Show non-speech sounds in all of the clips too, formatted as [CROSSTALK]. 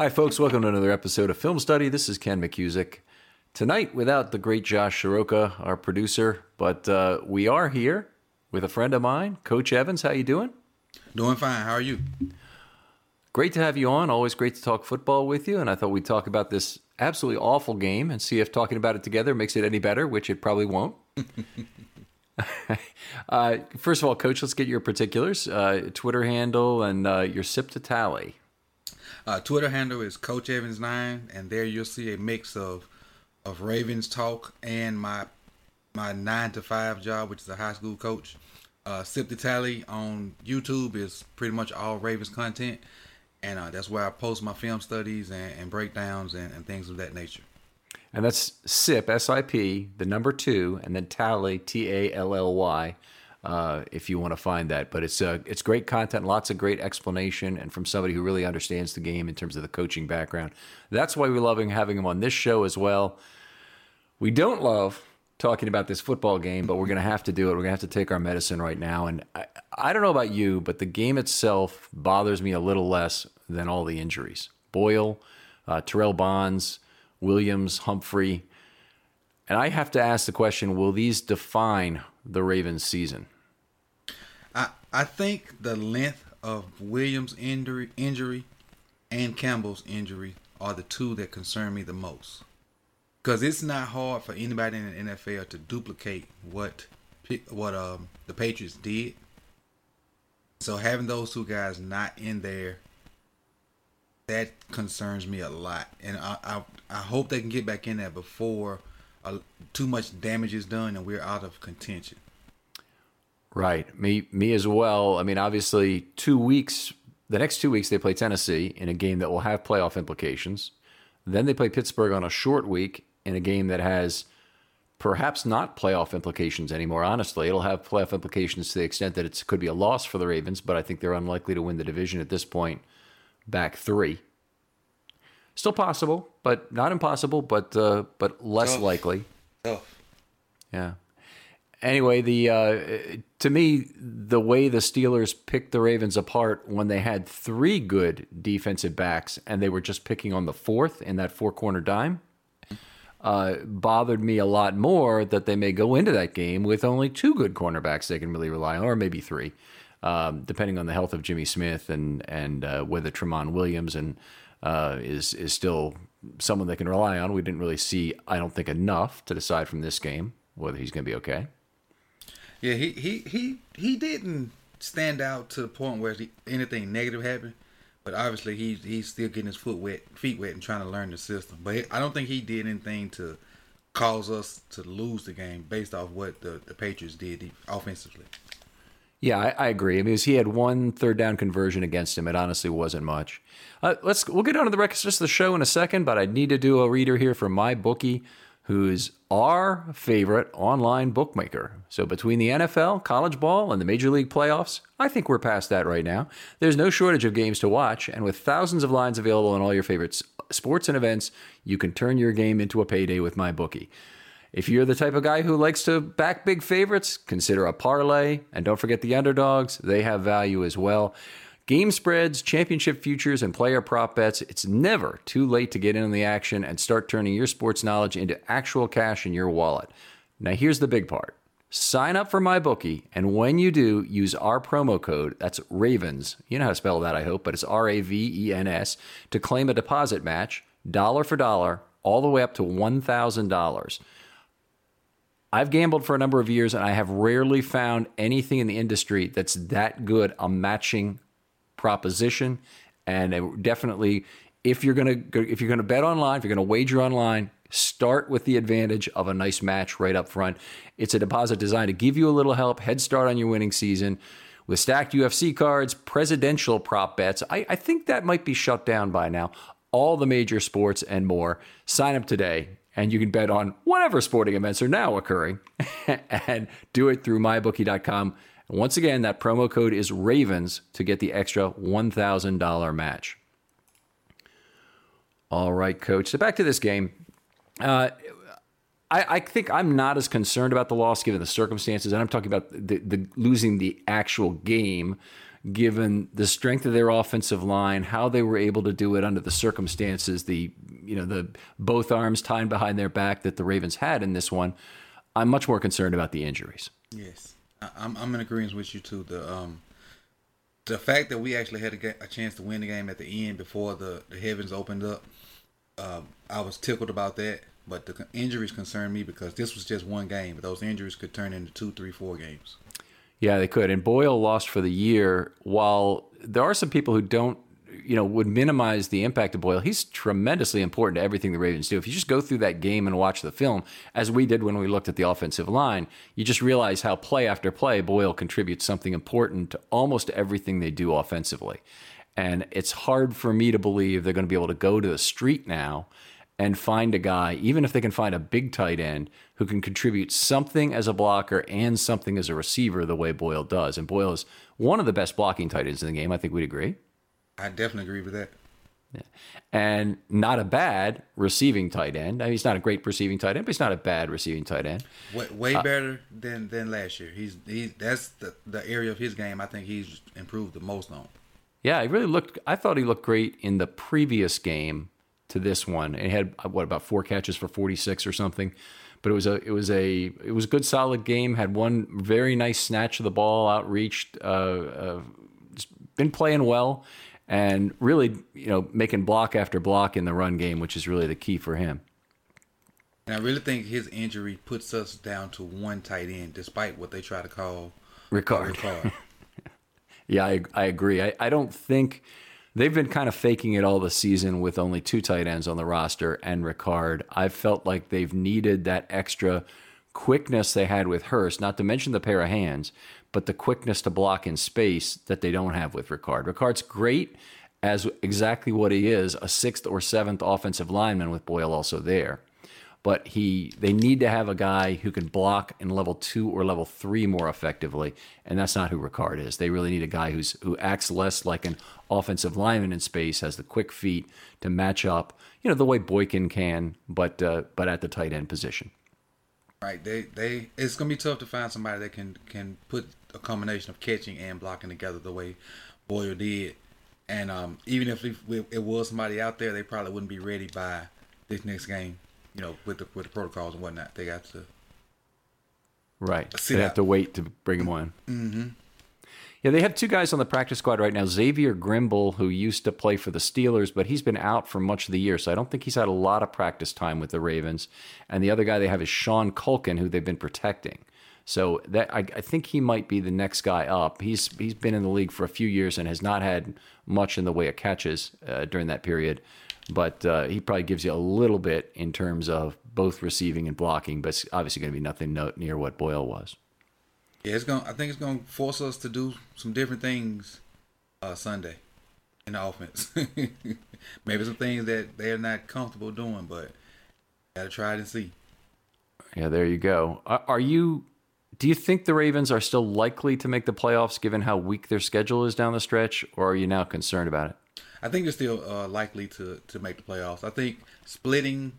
Hi, folks. Welcome to another episode of Film Study. This is Ken McKusick. Tonight, without the great Josh Shiroka, our producer, but uh, we are here with a friend of mine, Coach Evans. How you doing? Doing fine. How are you? Great to have you on. Always great to talk football with you. And I thought we'd talk about this absolutely awful game and see if talking about it together makes it any better, which it probably won't. [LAUGHS] uh, first of all, Coach, let's get your particulars, uh, Twitter handle, and uh, your sip to tally. Uh, Twitter handle is Coach Evans Nine, and there you'll see a mix of of Ravens talk and my my nine to five job, which is a high school coach. Uh, Sip the Tally on YouTube is pretty much all Ravens content, and uh, that's where I post my film studies and, and breakdowns and, and things of that nature. And that's SIP, S I P, the number two, and then Tally, T A L L Y uh, if you want to find that. But it's uh, it's great content, lots of great explanation, and from somebody who really understands the game in terms of the coaching background. That's why we're loving having him on this show as well. We don't love talking about this football game, but we're going to have to do it. We're going to have to take our medicine right now. And I, I don't know about you, but the game itself bothers me a little less than all the injuries. Boyle, uh, Terrell Bonds, Williams, Humphrey. And I have to ask the question will these define the Ravens season? I I think the length of Williams' injury injury and Campbell's injury are the two that concern me the most. Because it's not hard for anybody in the NFL to duplicate what what um, the Patriots did. So having those two guys not in there, that concerns me a lot, and I I, I hope they can get back in there before uh, too much damage is done and we're out of contention. Right. Me me as well. I mean, obviously, two weeks. The next two weeks they play Tennessee in a game that will have playoff implications. Then they play Pittsburgh on a short week in a game that has perhaps not playoff implications anymore. Honestly, it'll have playoff implications to the extent that it could be a loss for the Ravens, but I think they're unlikely to win the division at this point. Back three. Still possible, but not impossible, but uh, but less Tough. likely. Tough. Yeah. Anyway, the uh, to me the way the Steelers picked the Ravens apart when they had three good defensive backs and they were just picking on the fourth in that four corner dime uh, bothered me a lot more that they may go into that game with only two good cornerbacks they can really rely on, or maybe three, um, depending on the health of Jimmy Smith and and uh, whether Tramon Williams and uh, is is still someone they can rely on. We didn't really see, I don't think, enough to decide from this game whether he's going to be okay. Yeah, he he he he didn't stand out to the point where he, anything negative happened. But obviously, he's he's still getting his foot wet, feet wet, and trying to learn the system. But he, I don't think he did anything to cause us to lose the game based off what the, the Patriots did offensively. Yeah, I, I agree. I mean, he had one third down conversion against him. It honestly wasn't much. Uh, let's we'll get on to the rest of the show in a second, but I need to do a reader here for MyBookie, who's our favorite online bookmaker. So between the NFL, college ball, and the Major League playoffs, I think we're past that right now. There's no shortage of games to watch, and with thousands of lines available on all your favorite sports and events, you can turn your game into a payday with MyBookie. If you're the type of guy who likes to back big favorites, consider a parlay. And don't forget the underdogs, they have value as well. Game spreads, championship futures, and player prop bets. It's never too late to get in on the action and start turning your sports knowledge into actual cash in your wallet. Now, here's the big part sign up for MyBookie, and when you do, use our promo code. That's Ravens. You know how to spell that, I hope, but it's R A V E N S to claim a deposit match, dollar for dollar, all the way up to $1,000. I've gambled for a number of years and I have rarely found anything in the industry that's that good a matching proposition and it definitely if you're going to if you're to bet online, if you're going to wager online, start with the advantage of a nice match right up front. It's a deposit designed to give you a little help, head start on your winning season. With stacked UFC cards, presidential prop bets, I, I think that might be shut down by now. All the major sports and more. Sign up today and you can bet on whatever sporting events are now occurring [LAUGHS] and do it through mybookie.com. And Once again, that promo code is Ravens to get the extra $1,000 match. All right, coach. So back to this game. Uh, I, I, think I'm not as concerned about the loss given the circumstances, and I'm talking about the, the losing the actual game given the strength of their offensive line, how they were able to do it under the circumstances, the you know the both arms tied behind their back that the Ravens had in this one. I'm much more concerned about the injuries. Yes, I'm I'm in agreement with you too. The um the fact that we actually had a, a chance to win the game at the end before the the heavens opened up, uh, I was tickled about that. But the injuries concern me because this was just one game. But those injuries could turn into two, three, four games. Yeah, they could. And Boyle lost for the year. While there are some people who don't, you know, would minimize the impact of Boyle, he's tremendously important to everything the Ravens do. If you just go through that game and watch the film, as we did when we looked at the offensive line, you just realize how play after play Boyle contributes something important to almost everything they do offensively. And it's hard for me to believe they're going to be able to go to the street now and find a guy, even if they can find a big tight end who can contribute something as a blocker and something as a receiver the way Boyle does. And Boyle is one of the best blocking tight ends in the game. I think we'd agree. I definitely agree with that. Yeah. And not a bad receiving tight end. I mean, he's not a great receiving tight end, but he's not a bad receiving tight end. Way, way uh, better than than last year. He's he's that's the the area of his game I think he's improved the most on. Yeah, he really looked. I thought he looked great in the previous game to this one. It had what about four catches for 46 or something. But it was a it was a it was a good solid game. Had one very nice snatch of the ball, outreached, uh, uh, been playing well, and really you know making block after block in the run game, which is really the key for him. And I really think his injury puts us down to one tight end, despite what they try to call Ricard. Ricard. [LAUGHS] yeah, I I agree. I, I don't think they've been kind of faking it all the season with only two tight ends on the roster and Ricard. I've felt like they've needed that extra quickness they had with Hurst, not to mention the pair of hands, but the quickness to block in space that they don't have with Ricard. Ricard's great as exactly what he is, a sixth or seventh offensive lineman with Boyle also there but he they need to have a guy who can block in level two or level three more effectively, and that's not who Ricard is. They really need a guy who's who acts less like an offensive lineman in space, has the quick feet to match up, you know, the way Boykin can, but uh, but at the tight end position. Right. They they it's gonna be tough to find somebody that can can put a combination of catching and blocking together the way Boyle did. And um, even if it was somebody out there, they probably wouldn't be ready by this next game you know, with the with the protocols and whatnot. They got to right. They have to wait to bring him on. Mm-hmm. Yeah, they have two guys on the practice squad right now. Xavier Grimble, who used to play for the Steelers, but he's been out for much of the year, so I don't think he's had a lot of practice time with the Ravens. And the other guy they have is Sean Culkin, who they've been protecting. So that I, I, think he might be the next guy up. He's he's been in the league for a few years and has not had much in the way of catches uh, during that period but uh, he probably gives you a little bit in terms of both receiving and blocking, but it's obviously going to be nothing near what Boyle was. Yeah, it's gonna. I think it's gonna force us to do some different things uh, Sunday in the offense. [LAUGHS] Maybe some things that they're not comfortable doing, but gotta try it and see. Yeah, there you go. Are, are you? Do you think the Ravens are still likely to make the playoffs, given how weak their schedule is down the stretch, or are you now concerned about it? I think they're still uh, likely to to make the playoffs. I think splitting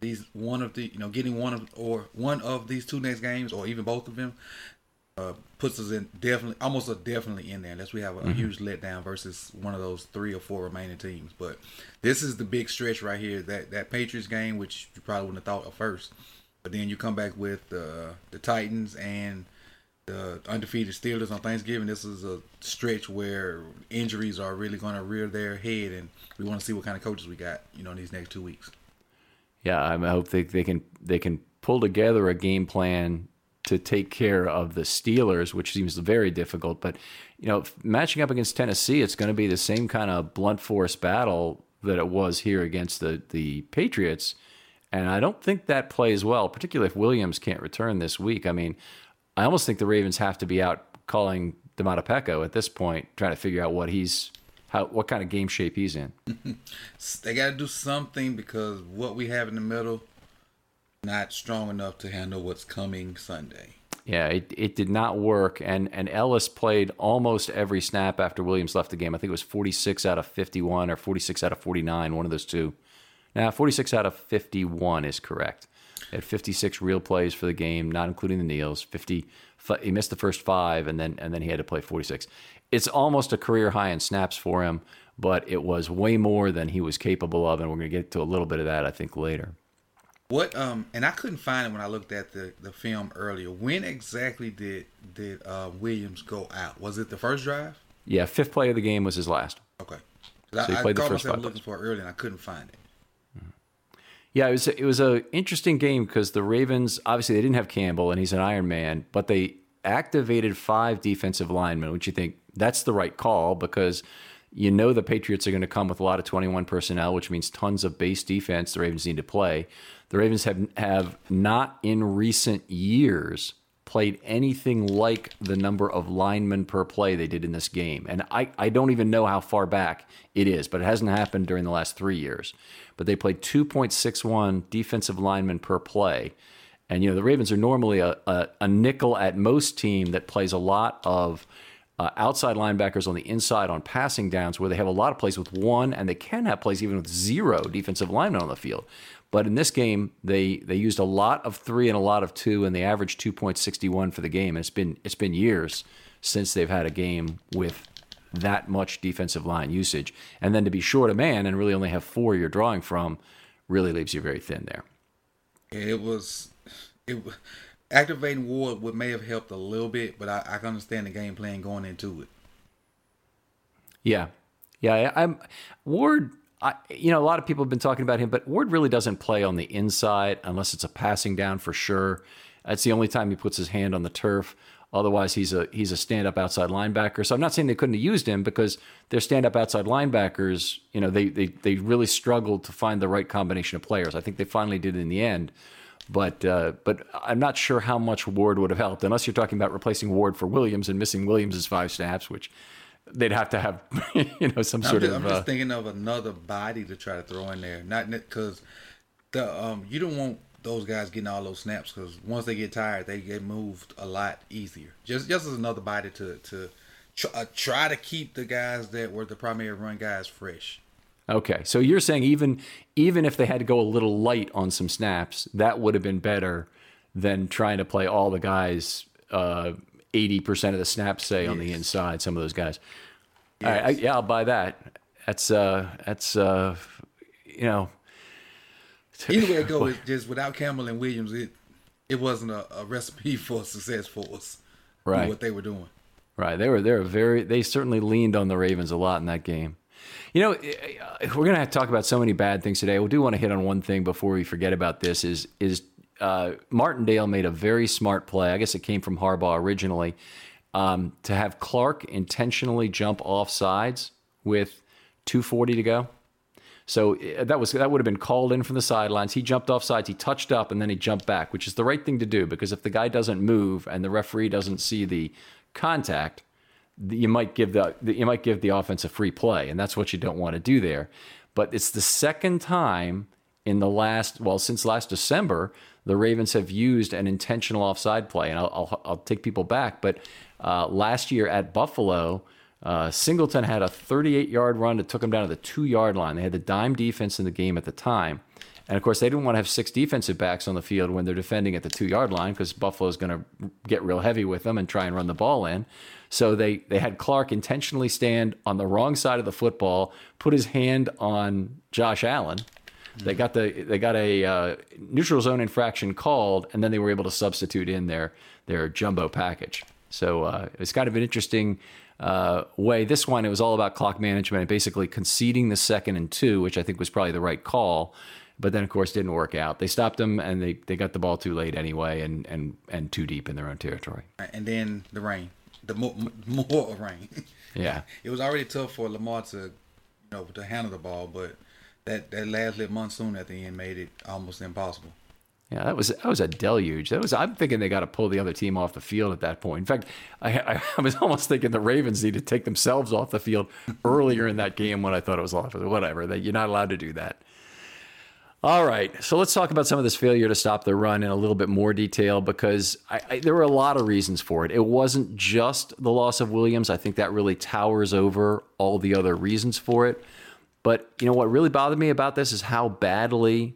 these one of the you know getting one of or one of these two next games or even both of them uh, puts us in definitely almost a definitely in there unless we have a, mm-hmm. huge letdown versus one of those three or four remaining teams. But this is the big stretch right here. That that Patriots game, which you probably wouldn't have thought of first, but then you come back with uh, the Titans and the undefeated Steelers on Thanksgiving. This is a stretch where injuries are really going to rear their head, and we want to see what kind of coaches we got, you know, in these next two weeks. Yeah, I hope they, they can they can pull together a game plan to take care of the Steelers, which seems very difficult. But you know, matching up against Tennessee, it's going to be the same kind of blunt force battle that it was here against the the Patriots. And I don't think that plays well, particularly if Williams can't return this week. I mean, I almost think the Ravens have to be out calling Domata at this point, trying to figure out what he's how what kind of game shape he's in. [LAUGHS] they got to do something because what we have in the middle not strong enough to handle what's coming Sunday. Yeah, it, it did not work. And and Ellis played almost every snap after Williams left the game. I think it was 46 out of 51 or 46 out of 49, one of those two. Now, 46 out of 51 is correct. He had 56 real plays for the game, not including the kneels. 50 he missed the first 5 and then and then he had to play 46. It's almost a career high in snaps for him, but it was way more than he was capable of and we're going to get to a little bit of that I think later. What um and I couldn't find it when I looked at the the film earlier. When exactly did did uh, Williams go out? Was it the first drive? Yeah, fifth play of the game was his last. Okay. So I, he played I the first myself looking for it early and I couldn't find it. Yeah, it was it was a interesting game because the Ravens obviously they didn't have Campbell and he's an Iron Man, but they activated five defensive linemen, which you think that's the right call because you know the Patriots are going to come with a lot of 21 personnel, which means tons of base defense the Ravens need to play. The Ravens have have not in recent years played anything like the number of linemen per play they did in this game. And I, I don't even know how far back it is, but it hasn't happened during the last three years. But they played 2.61 defensive linemen per play. And, you know, the Ravens are normally a, a, a nickel at most team that plays a lot of uh, outside linebackers on the inside on passing downs where they have a lot of plays with one and they can have plays even with zero defensive linemen on the field. But in this game, they they used a lot of three and a lot of two, and they averaged two point sixty one for the game. And it's been it's been years since they've had a game with that much defensive line usage. And then to be short a man and really only have four you're drawing from really leaves you very thin there. It was it activating Ward would may have helped a little bit, but I, I can understand the game plan going into it. Yeah, yeah. I'm Ward. I, you know, a lot of people have been talking about him, but Ward really doesn't play on the inside unless it's a passing down for sure. That's the only time he puts his hand on the turf. Otherwise, he's a he's a stand up outside linebacker. So I'm not saying they couldn't have used him because their stand up outside linebackers, you know, they, they they really struggled to find the right combination of players. I think they finally did in the end. But uh, but I'm not sure how much Ward would have helped unless you're talking about replacing Ward for Williams and missing Williams's five snaps, which they'd have to have [LAUGHS] you know some sort I'm just, of. I'm just uh, thinking of another body to try to throw in there, not because the um you don't want those guys getting all those snaps because once they get tired, they get moved a lot easier. Just just as another body to to try, uh, try to keep the guys that were the primary run guys fresh. Okay, so you're saying even even if they had to go a little light on some snaps, that would have been better than trying to play all the guys uh, eighty percent of the snaps, say yes. on the inside. Some of those guys. Yes. All right, I, yeah, I'll buy that. That's uh, that's uh, you know. Either way it goes, [LAUGHS] just without Campbell and Williams, it it wasn't a, a recipe [LAUGHS] for success for us. Right, what they were doing. Right, they were they were very they certainly leaned on the Ravens a lot in that game. You know, eh, eh, we're gonna have to talk about so many bad things today. We do want to hit on one thing before we forget about this. Is is uh, Martindale made a very smart play. I guess it came from Harbaugh originally um, to have Clark intentionally jump off sides with 240 to go. So uh, that was that would have been called in from the sidelines. He jumped off sides, he touched up, and then he jumped back, which is the right thing to do because if the guy doesn't move and the referee doesn't see the contact, you might give the you might give the offense a free play, and that's what you don't want to do there. But it's the second time in the last well since last December the Ravens have used an intentional offside play, and I'll I'll, I'll take people back, but uh, last year at Buffalo. Uh, Singleton had a 38 yard run that took him down to the two yard line. They had the dime defense in the game at the time. And of course, they didn't want to have six defensive backs on the field when they're defending at the two yard line because Buffalo's going to get real heavy with them and try and run the ball in. So they, they had Clark intentionally stand on the wrong side of the football, put his hand on Josh Allen. They got the they got a uh, neutral zone infraction called, and then they were able to substitute in their their jumbo package. So uh, it's kind of an interesting uh, way. This one, it was all about clock management and basically conceding the second and two, which I think was probably the right call. But then, of course, didn't work out. They stopped them, and they, they got the ball too late anyway, and, and, and too deep in their own territory. And then the rain, the more, more rain. Yeah, [LAUGHS] it was already tough for Lamar to, you know, to handle the ball, but that that last little monsoon at the end made it almost impossible. Yeah, that was that was a deluge. That was I'm thinking they got to pull the other team off the field at that point. In fact, I, [LAUGHS] I, was almost thinking the Ravens need to take themselves off the field earlier in that game when I thought it was off. Whatever, that you're not allowed to do that. All right, so let's talk about some of this failure to stop the run in a little bit more detail because I, I, there were a lot of reasons for it. It wasn't just the loss of Williams. I think that really towers over all the other reasons for it. But you know what really bothered me about this is how badly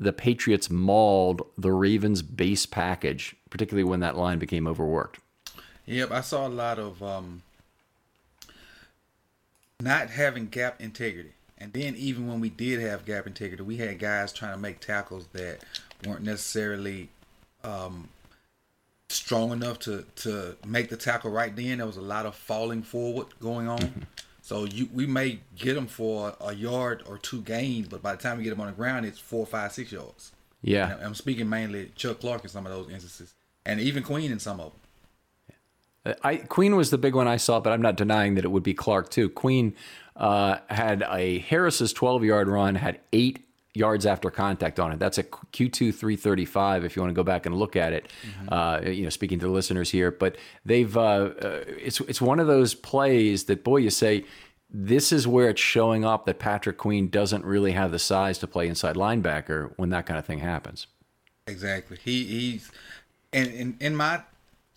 the Patriots mauled the Ravens' base package, particularly when that line became overworked. Yep, I saw a lot of um, not having gap integrity. And then even when we did have gap integrity, we had guys trying to make tackles that weren't necessarily um, strong enough to to make the tackle right then. There was a lot of falling forward going on. [LAUGHS] So you we may get them for a yard or two gains, but by the time we get them on the ground, it's four, five, six yards. Yeah, and I'm speaking mainly Chuck Clark in some of those instances, and even Queen in some of them. I, Queen was the big one I saw, but I'm not denying that it would be Clark too. Queen uh, had a Harris's 12 yard run, had eight yards after contact on it. That's a Q2 335 if you want to go back and look at it. Mm-hmm. Uh, you know, speaking to the listeners here, but they've uh, uh, it's it's one of those plays that boy you say this is where it's showing up that Patrick Queen doesn't really have the size to play inside linebacker when that kind of thing happens. Exactly. He he's and in, in my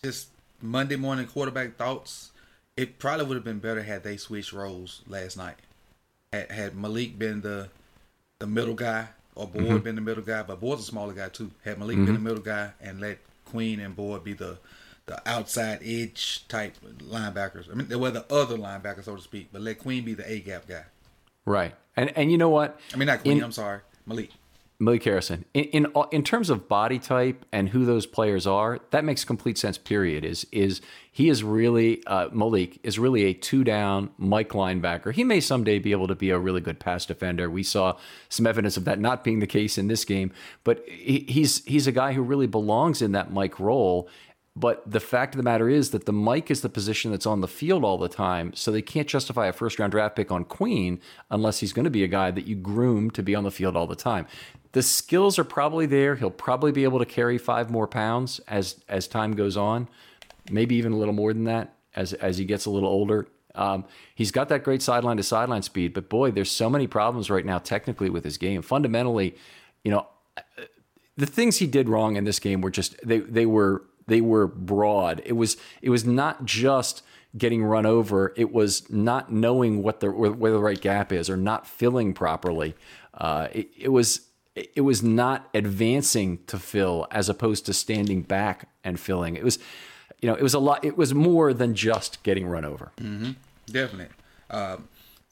just Monday morning quarterback thoughts, it probably would have been better had they switched roles last night. Had, had Malik been the the middle guy or Boyd mm-hmm. been the middle guy, but Boyd's a smaller guy too. Had Malik mm-hmm. been the middle guy and let Queen and Boyd be the the outside edge type linebackers. I mean, they were the other linebackers, so to speak, but let Queen be the A gap guy. Right, and and you know what? I mean, not Queen. In, I'm sorry, Malik. Malik Harrison. In, in, in terms of body type and who those players are, that makes complete sense. Period. Is is he is really uh, Malik is really a two down Mike linebacker. He may someday be able to be a really good pass defender. We saw some evidence of that not being the case in this game, but he, he's he's a guy who really belongs in that Mike role. But the fact of the matter is that the Mike is the position that's on the field all the time. So they can't justify a first round draft pick on Queen unless he's going to be a guy that you groom to be on the field all the time. The skills are probably there. He'll probably be able to carry five more pounds as as time goes on, maybe even a little more than that as as he gets a little older. Um, he's got that great sideline to sideline speed, but boy, there's so many problems right now technically with his game. Fundamentally, you know, the things he did wrong in this game were just they they were they were broad. It was it was not just getting run over. It was not knowing what the where the right gap is or not filling properly. Uh, it, it was it was not advancing to fill as opposed to standing back and filling. It was, you know, it was a lot. It was more than just getting run over. Mm-hmm. Definitely. Uh,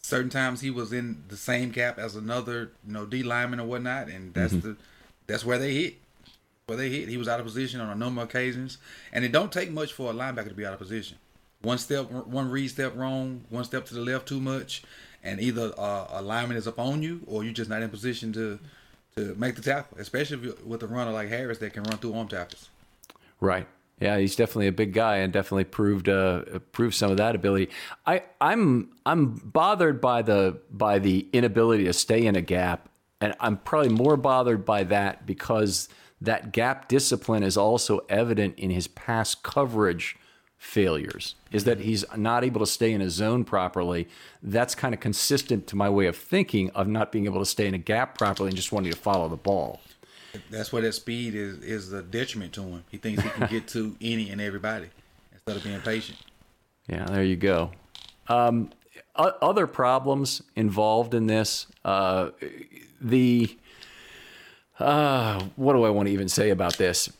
certain times he was in the same gap as another, you know, D lineman or whatnot, and that's mm-hmm. the that's where they hit. Where they hit, he was out of position on a number of occasions, and it don't take much for a linebacker to be out of position. One step, one read step wrong, one step to the left too much, and either uh, a lineman is up on you, or you're just not in position to to make the tackle, especially with a runner like Harris that can run through arm tackles. Right. Yeah, he's definitely a big guy and definitely proved uh, proved some of that ability. I I'm I'm bothered by the by the inability to stay in a gap, and I'm probably more bothered by that because that gap discipline is also evident in his pass coverage failures. Is that he's not able to stay in a zone properly. That's kind of consistent to my way of thinking of not being able to stay in a gap properly and just wanting to follow the ball. That's where that speed is is a detriment to him. He thinks he can get to any and everybody instead of being patient. Yeah, there you go. Um, other problems involved in this. Uh, the uh, what do I want to even say about this?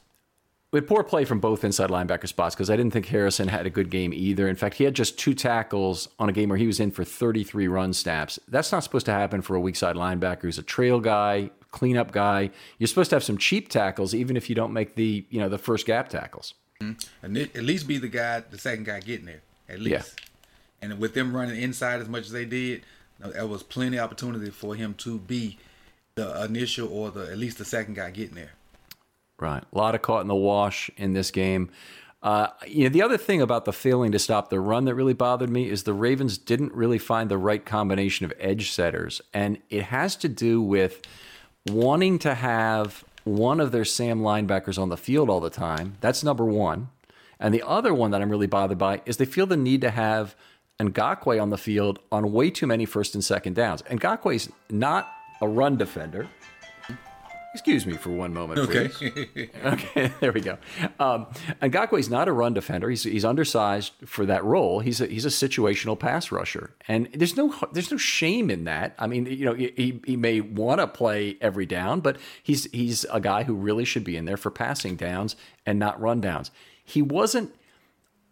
With poor play from both inside linebacker spots because I didn't think Harrison had a good game either. In fact, he had just two tackles on a game where he was in for 33 run snaps. That's not supposed to happen for a weak side linebacker who's a trail guy, cleanup guy. You're supposed to have some cheap tackles, even if you don't make the you know the first gap tackles. Mm-hmm. At least be the guy, the second guy getting there. At least. Yeah. And with them running inside as much as they did, there was plenty of opportunity for him to be the initial or the at least the second guy getting there. Right. A lot of caught in the wash in this game. Uh, you know, the other thing about the failing to stop the run that really bothered me is the Ravens didn't really find the right combination of edge setters. And it has to do with wanting to have one of their Sam linebackers on the field all the time. That's number one. And the other one that I'm really bothered by is they feel the need to have Ngakoue on the field on way too many first and second downs. Ngakoue's not a run defender. Excuse me for one moment, okay. okay, [LAUGHS] there we go. Um, is not a run defender. He's, he's undersized for that role. He's a, he's a situational pass rusher, and there's no there's no shame in that. I mean, you know, he, he may want to play every down, but he's he's a guy who really should be in there for passing downs and not run downs. He wasn't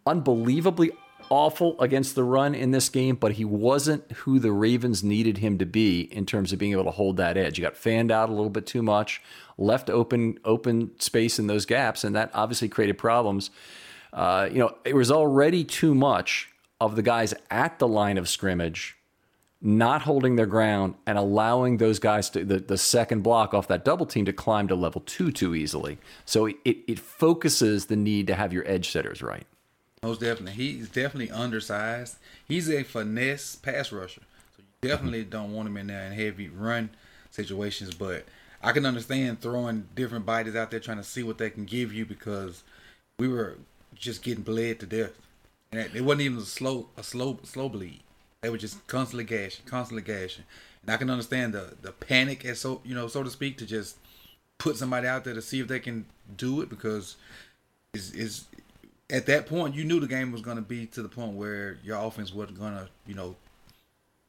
unbelievably awful against the run in this game, but he wasn't who the Ravens needed him to be in terms of being able to hold that edge. He got fanned out a little bit too much, left open open space in those gaps, and that obviously created problems. Uh, you know, it was already too much of the guys at the line of scrimmage not holding their ground and allowing those guys to the, the second block off that double team to climb to level two too easily. So it, it focuses the need to have your edge setters right. Most definitely. He's definitely undersized. He's a finesse pass rusher. So you definitely mm-hmm. don't want him in there in heavy run situations. But I can understand throwing different bodies out there trying to see what they can give you because we were just getting bled to death. And it wasn't even a slow a slow slow bleed. They were just constantly gashing, constantly gashing. And I can understand the the panic as so you know, so to speak, to just put somebody out there to see if they can do it because is is at that point, you knew the game was going to be to the point where your offense wasn't going to, you know,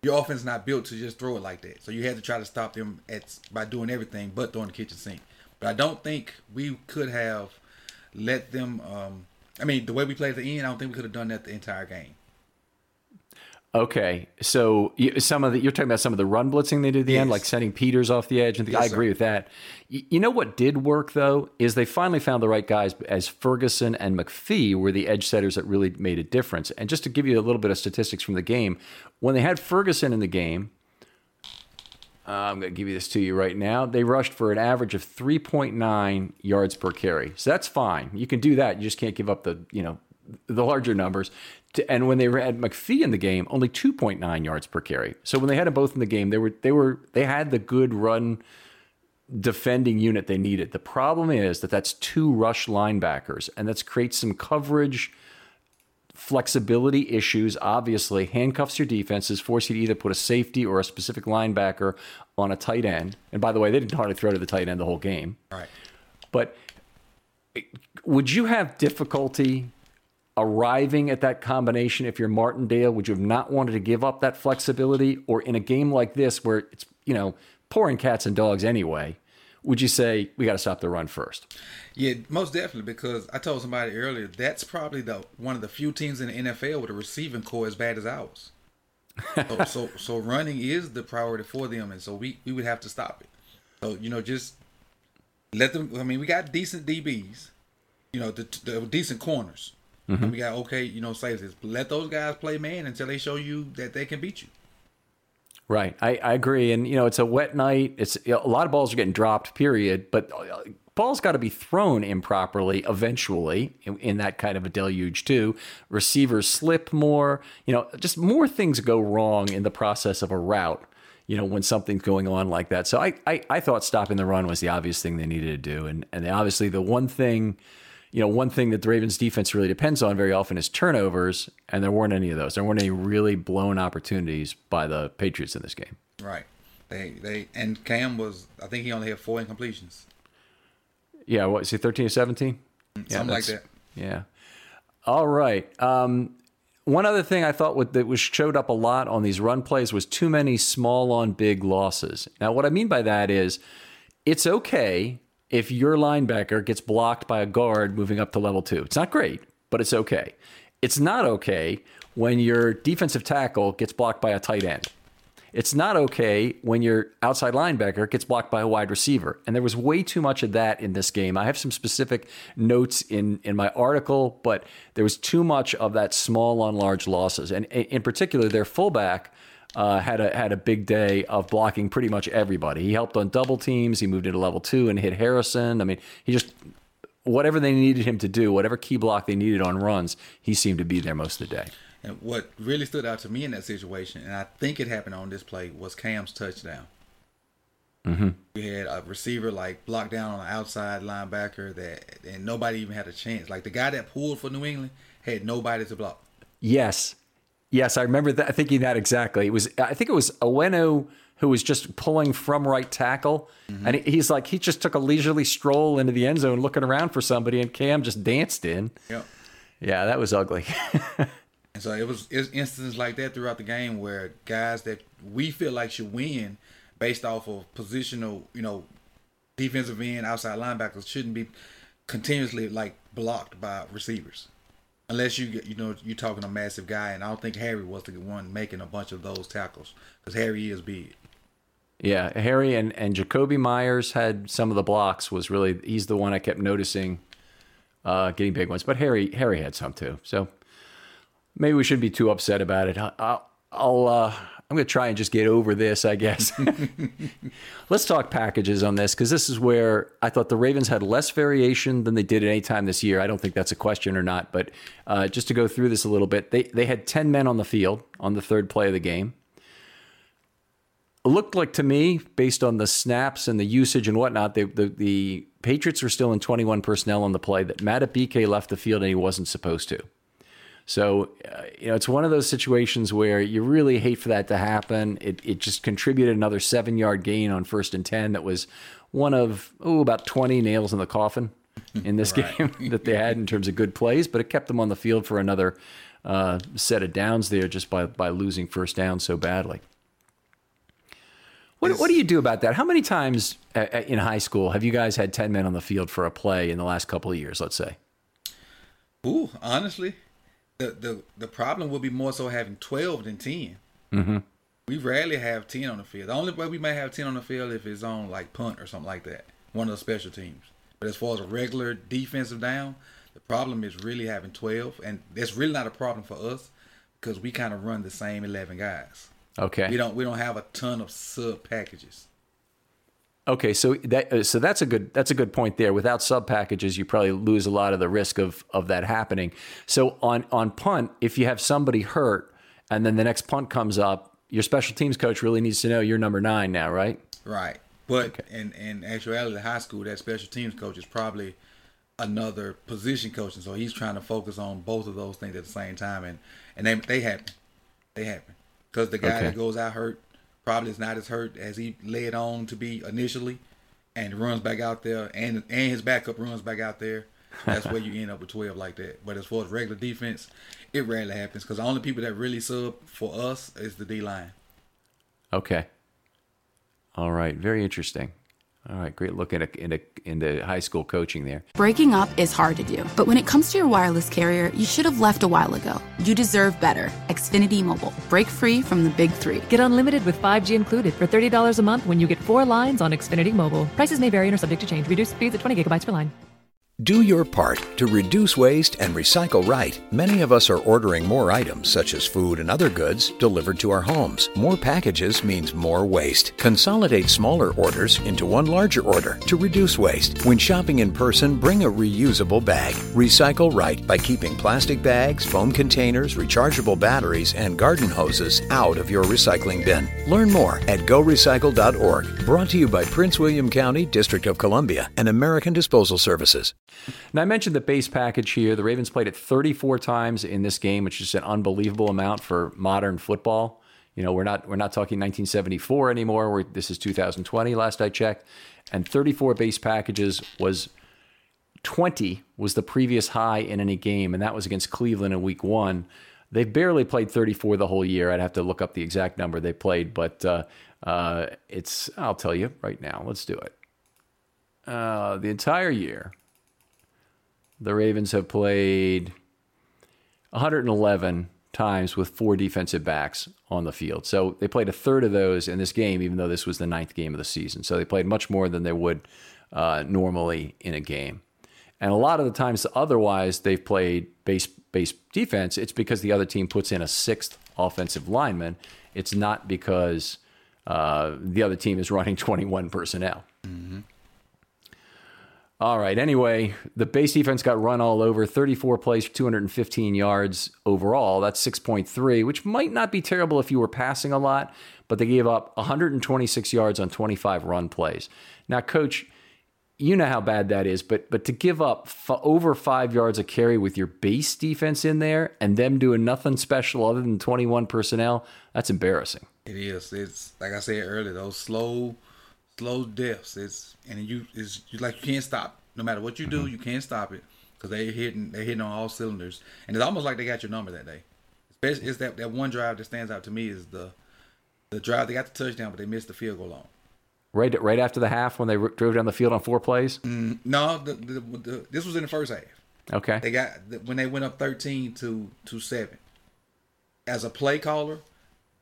your offense not built to just throw it like that. So you had to try to stop them at by doing everything but throwing the kitchen sink. But I don't think we could have let them. Um, I mean, the way we played at the end, I don't think we could have done that the entire game. Okay, so some of the you're talking about some of the run blitzing they did at the yes. end, like sending Peters off the edge, and the, yes, I agree sir. with that. You know what did work though is they finally found the right guys as Ferguson and McPhee were the edge setters that really made a difference. And just to give you a little bit of statistics from the game, when they had Ferguson in the game, uh, I'm going to give you this to you right now. They rushed for an average of 3.9 yards per carry, so that's fine. You can do that. You just can't give up the you know the larger numbers. To, and when they had McPhee in the game, only 2.9 yards per carry. So when they had them both in the game, they were they were they had the good run defending unit they needed. The problem is that that's two rush linebackers, and that creates some coverage flexibility issues. Obviously, handcuffs your defenses, force you to either put a safety or a specific linebacker on a tight end. And by the way, they didn't hardly throw to the tight end the whole game. Right. But would you have difficulty arriving at that combination if you're Martindale? Would you have not wanted to give up that flexibility? Or in a game like this where it's, you know, pouring cats and dogs anyway, would you say we got to stop the run first? Yeah, most definitely. Because I told somebody earlier that's probably the one of the few teams in the NFL with a receiving corps as bad as ours. so, [LAUGHS] so, so running is the priority for them, and so we we would have to stop it. So you know, just let them. I mean, we got decent DBs, you know, the, the decent corners. Mm-hmm. we got okay, you know, safeties. Let those guys play man until they show you that they can beat you. Right, I, I agree, and you know it's a wet night. It's a lot of balls are getting dropped. Period, but uh, ball's got to be thrown improperly eventually in, in, that kind of a deluge too. Receivers slip more, you know, just more things go wrong in the process of a route, you know, when something's going on like that. So I, I, I thought stopping the run was the obvious thing they needed to do. And, and obviously the one thing, you know, one thing that the Ravens defense really depends on very often is turnovers. And there weren't any of those. There weren't any really blown opportunities by the Patriots in this game. Right. They, they, and Cam was, I think he only had four incompletions. Yeah, what is he? Thirteen or seventeen? Yeah, Something like that. Yeah. All right. Um, one other thing I thought that was showed up a lot on these run plays was too many small on big losses. Now, what I mean by that is, it's okay if your linebacker gets blocked by a guard moving up to level two. It's not great, but it's okay. It's not okay when your defensive tackle gets blocked by a tight end. It's not okay when your outside linebacker gets blocked by a wide receiver. And there was way too much of that in this game. I have some specific notes in, in my article, but there was too much of that small on large losses. And in particular, their fullback uh, had a had a big day of blocking pretty much everybody. He helped on double teams. He moved into level two and hit Harrison. I mean, he just whatever they needed him to do, whatever key block they needed on runs, he seemed to be there most of the day. And what really stood out to me in that situation, and I think it happened on this play, was Cam's touchdown. Mm-hmm. We had a receiver like blocked down on an outside linebacker that, and nobody even had a chance. Like the guy that pulled for New England had nobody to block. Yes, yes, I remember that, thinking that exactly. It was, I think it was Onwenu who was just pulling from right tackle, mm-hmm. and he's like, he just took a leisurely stroll into the end zone, looking around for somebody, and Cam just danced in. Yep. Yeah, that was ugly. [LAUGHS] And so it was, it was instances like that throughout the game where guys that we feel like should win based off of positional, you know, defensive end, outside linebackers shouldn't be continuously like blocked by receivers. Unless you you know you're talking a massive guy, and I don't think Harry was the one making a bunch of those tackles because Harry is big. Yeah, Harry and and Jakobi Meyers had some of the blocks. Was really he's the one I kept noticing uh, getting big ones, but Harry Harry had some too. So maybe we shouldn't be too upset about it. I'll, I'll uh, I'm going to try and just get over this, I guess. [LAUGHS] Let's talk packages on this because this is where I thought the Ravens had less variation than they did at any time this year. I don't think that's a question or not, but uh, just to go through this a little bit, they they had 10 men on the field on the third play of the game. It looked like to me, based on the snaps and the usage and whatnot, they, the the Patriots were still in 21 personnel on the play. That Matt Madubuike left the field and he wasn't supposed to. So, uh, you know, it's one of those situations where you really hate for that to happen. It, it just contributed another seven yard gain on first and 10 that was one of, oh, about 20 nails in the coffin in this [LAUGHS] game [LAUGHS] that they had in terms of good plays, but it kept them on the field for another uh, set of downs there just by, by losing first down so badly. What, what do you do about that? How many times uh, uh, in high school have you guys had 10 men on the field for a play in the last couple of years, let's say? Ooh, honestly, the the the problem will be more so having twelve than 10 mm-hmm. We rarely have ten on the field. The only way we may have ten on the field if it's on like punt or something like that, one of the special teams. But as far as a regular defensive down, the problem is really having twelve, and that's really not a problem for us because we kind of run the same eleven guys. Okay. We don't we don't have a ton of sub packages. Okay, so that uh, so that's a good that's a good point there. Without sub packages, you probably lose a lot of the risk of of that happening. So on on punt, if you have somebody hurt and then the next punt comes up, your special teams coach really needs to know you're number nine now, right? Right. But okay. in in actuality, high school, that special teams coach is probably another position coach, and so he's trying to focus on both of those things at the same time, and and they they happen, they happen because the guy okay. that goes out hurt probably is not as hurt as he led on to be initially, and runs back out there, and and his backup runs back out there. That's where you end up with twelve like that. But as far as regular defense, it rarely happens because the only people that really sub for us is the D line. Okay. All right. Very interesting. All right, great look into, into, into high school coaching there. Breaking up is hard to do, but when it comes to your wireless carrier, you should have left a while ago. You deserve better. Xfinity Mobile. Break free from the big three. Get unlimited with 5G included for $30 a month when you get four lines on Xfinity Mobile. Prices may vary and are subject to change. Reduced speeds at 20 gigabytes per line. Do your part to reduce waste and recycle right. Many of us are ordering more items, such as food and other goods, delivered to our homes. More packages means more waste. Consolidate smaller orders into one larger order to reduce waste. When shopping in person, bring a reusable bag. Recycle right by keeping plastic bags, foam containers, rechargeable batteries, and garden hoses out of your recycling bin. Learn more at gorecycle.org. Brought to you by Prince William County, District of Columbia, and American Disposal Services. Now, I mentioned the base package here. The Ravens played it 34 times in this game, which is an unbelievable amount for modern football. You know, we're not we're not talking 1974 anymore. We're, this is 2020, last I checked, and 34 base packages was 20 was the previous high in any game, and that was against Cleveland in Week One. They've barely played 34 the whole year. I'd have to look up the exact number they played, but uh, uh, it's I'll tell you right now. Let's do it. Uh, the entire year, the Ravens have played 111 times with four defensive backs on the field. So they played a third of those in this game, even though this was the ninth game of the season. So they played much more than they would uh, normally in a game. And a lot of the times, otherwise, they've played base base defense. It's because the other team puts in a sixth offensive lineman. It's not because uh, the other team is [LAUGHS] running 21 personnel. Mm-hmm. All right. Anyway, the base defense got run all over 34 plays for 215 yards overall. That's 6.3, which might not be terrible if you were passing a lot, but they gave up 126 yards on 25 run plays. Now, coach, you know how bad that is, but but to give up f- over five yards a carry with your base defense in there and them doing nothing special other than 21 personnel, that's embarrassing. It is. It's like I said earlier, those slow slow deaths. It's and you is you like you can't stop. No matter what you do, mm-hmm. you can't stop it because they're hitting they're hitting on all cylinders. And it's almost like they got your number that day. Especially it's that that one drive that stands out to me is the the drive they got the touchdown, but they missed the field goal on. Right, right after the half when they drove down the field on four plays. Mm, no, the, the, the, this was in the first half. Okay, they got when they went up thirteen to to seven. As a play caller,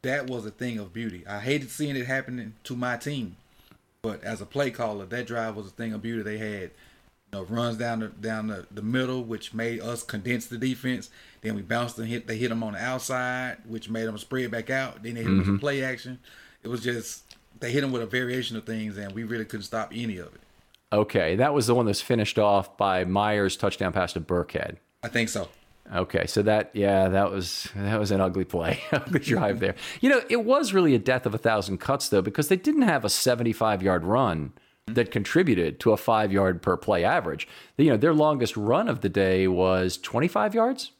that was a thing of beauty. I hated seeing it happening to my team but as a play caller, that drive was a thing of beauty. They had you know, runs down the down the, the middle, which made us condense the defense. Then we bounced and hit. They hit them on the outside, which made them spread back out. Then they hit mm-hmm. them with play action. It was just they hit them with a variation of things, and we really couldn't stop any of it. Okay, that was the one that's finished off by Meyers' touchdown pass to Burkhead. I think so. Okay, so that yeah, that was that was an ugly play, [LAUGHS] ugly drive there. You know, it was really a death of a thousand cuts though, because they didn't have a seventy-five yard run that contributed to a five yard per play average. You know, their longest run of the day was twenty-five yards.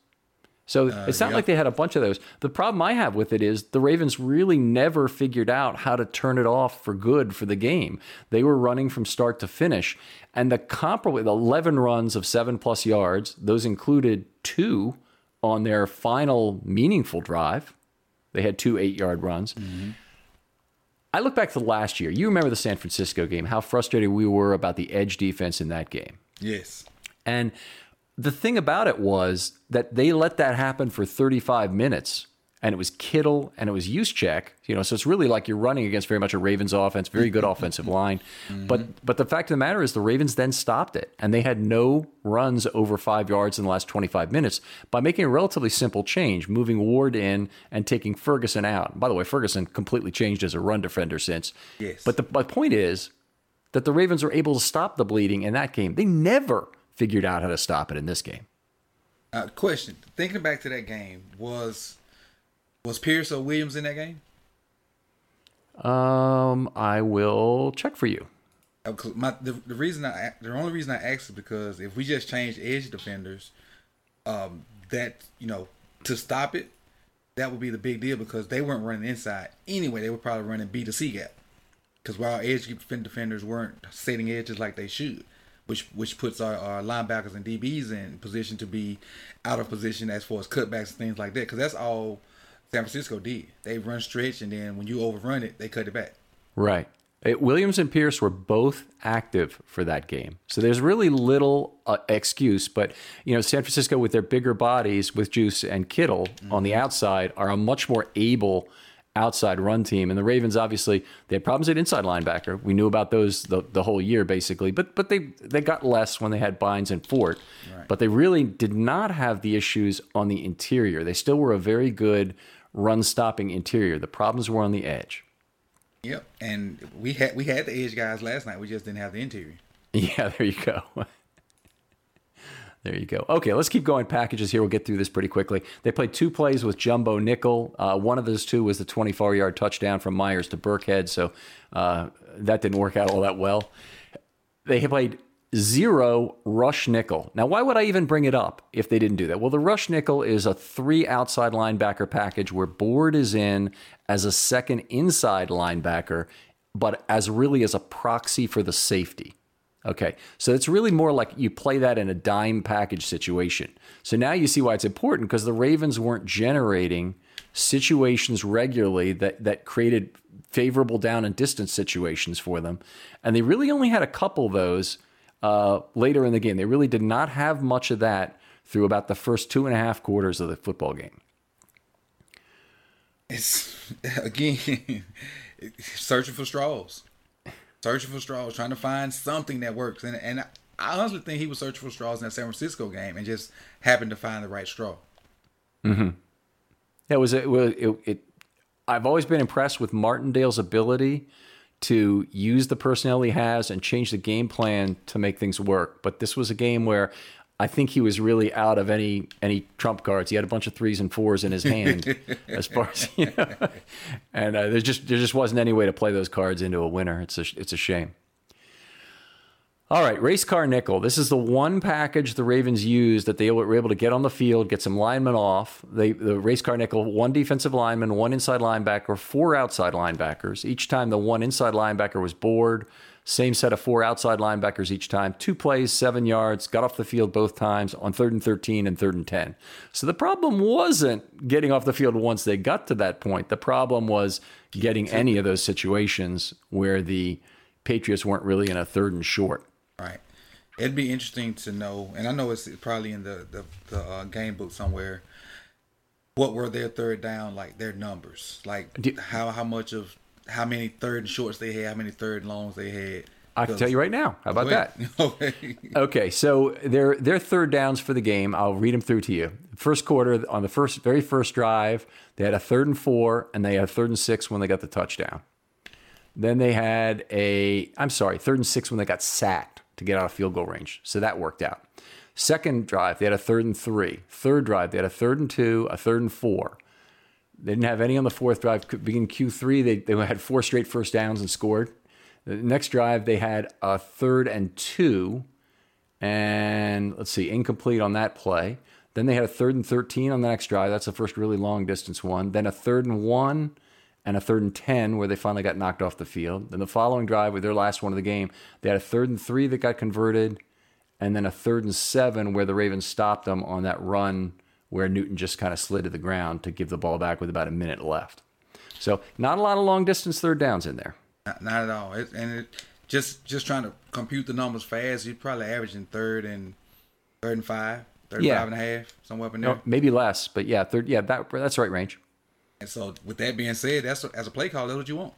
So uh, it's not yeah. like they had a bunch of those. The problem I have with it is the Ravens really never figured out how to turn it off for good for the game. They were running from start to finish. And the comparable, the 11 runs of seven plus yards, those included two on their final meaningful drive. They had two eight yard runs. Mm-hmm. I look back to last year. You remember the San Francisco game, how frustrated we were about the edge defense in that game. Yes. And the thing about it was that they let that happen for 35 minutes and it was Kittle and it was Juszczyk, you know, so it's really like you're running against very much a Ravens offense, very good offensive line. Mm-hmm. But but the fact of the matter is the Ravens then stopped it and they had no runs over 5 yards in the last 25 minutes by making a relatively simple change, moving Ward in and taking Ferguson out. By the way, Ferguson completely changed as a run defender since. Yes. But the my point is that the Ravens were able to stop the bleeding in that game. They never figured out how to stop it in this game. Uh, question: Thinking back to that game, was was Pierce or Williams in that game? Um, I will check for you. Uh, my, the, the reason I the only reason I asked is because if we just change edge defenders, um, that you know to stop it, that would be the big deal because they weren't running inside anyway. They were probably running B to C gap because while edge defenders weren't setting edges like they should which which puts our, our linebackers and DBs in position to be out of position as far as cutbacks and things like that. Because that's all San Francisco did. They run stretch, and then when you overrun it, they cut it back. Right. It, Williams and Pierce were both active for that game, so there's really little uh, excuse. But you know, San Francisco with their bigger bodies, with Juice and Kittle mm-hmm. on the outside, are a much more able outside run team. And the Ravens obviously they had problems at inside linebacker. We knew about those the, the whole year basically, but but they they got less when they had Bynes and Fort. Right. But they really did not have the issues on the interior. They still were a very good run stopping interior. The problems were on the edge. Yep, and we had we had the edge guys last night. We just didn't have the interior. [LAUGHS] Yeah, there you go. There you go. Okay, let's keep going. Packages here. We'll get through this pretty quickly. They played two plays with Jumbo Nickel. Uh, one of those two was the 24 yard touchdown from Meyers to Burkhead. So uh, that didn't work out all that well. They played zero rush nickel. Now, why would I even bring it up if they didn't do that? Well, the rush nickel is a three outside linebacker package where Board is in as a second inside linebacker, but as really as a proxy for the safety. Okay, so it's really more like you play that in a dime package situation. So now you see why it's important because the Ravens weren't generating situations regularly that, that created favorable down and distance situations for them. And they really only had a couple of those uh, later in the game. They really did not have much of that through about the first two and a half quarters of the football game. It's, [LAUGHS] again, [LAUGHS] searching for straws searching for straws, trying to find something that works. And and I honestly think he was searching for straws in that San Francisco game and just happened to find the right straw. Mm-hmm. It was it, it, it I've always been impressed with Martindale's ability to use the personnel he has and change the game plan to make things work. But this was a game where I think he was really out of any any trump cards. He had a bunch of threes and fours in his [LAUGHS] hand, as far as you know, and uh, there just there just wasn't any way to play those cards into a winner. It's a it's a shame. All right, race car nickel. This is the one package the Ravens used that they were able to get on the field, get some linemen off. They the race car nickel, one defensive lineman, one inside linebacker, four outside linebackers. Each time the one inside linebacker was Board same set of four outside linebackers each time. Two plays, seven yards, got off the field both times on third and 13 and third and 10. So the problem wasn't getting off the field once they got to that point. The problem was getting any of those situations where the Patriots weren't really in a third and short. Right. It'd be interesting to know, and I know it's probably in the, the, the uh, game book somewhere. What were their third down like? Their numbers, like how how much of how many third and shorts they had, how many third and longs they had. I can tell you right now. How about that? [LAUGHS] okay. okay. So their their third downs for the game. I'll read them through to you. First quarter on the first very first drive, they had a third and four, and they had a third and six when they got the touchdown. Then they had a I'm sorry, third and six when they got sacked to get out of field goal range. So that worked out. Second drive, they had a third and three. Third drive, they had a third and two, a third and four. They didn't have any on the fourth drive. Beginning Q3, they, they had four straight first downs and scored. The next drive, they had a third and two, and let's see, incomplete on that play. Then they had a third and 13 on the next drive. That's the first really long distance one. Then a third and one and a third and 10 where they finally got knocked off the field. Then the following drive, with their last one of the game, they had a third and three that got converted, and then a third and seven where the Ravens stopped them on that run where Newton just kind of slid to the ground to give the ball back with about a minute left. So not a lot of long distance third downs in there. Not, not at all. It, and it, just just trying to compute the numbers fast, you're probably averaging third and third and five, third yeah. five and a half, somewhere up in there. No, maybe less, but yeah, third. Yeah, that that's the right range. And so, with that being said, that's as a play call, that's what you want.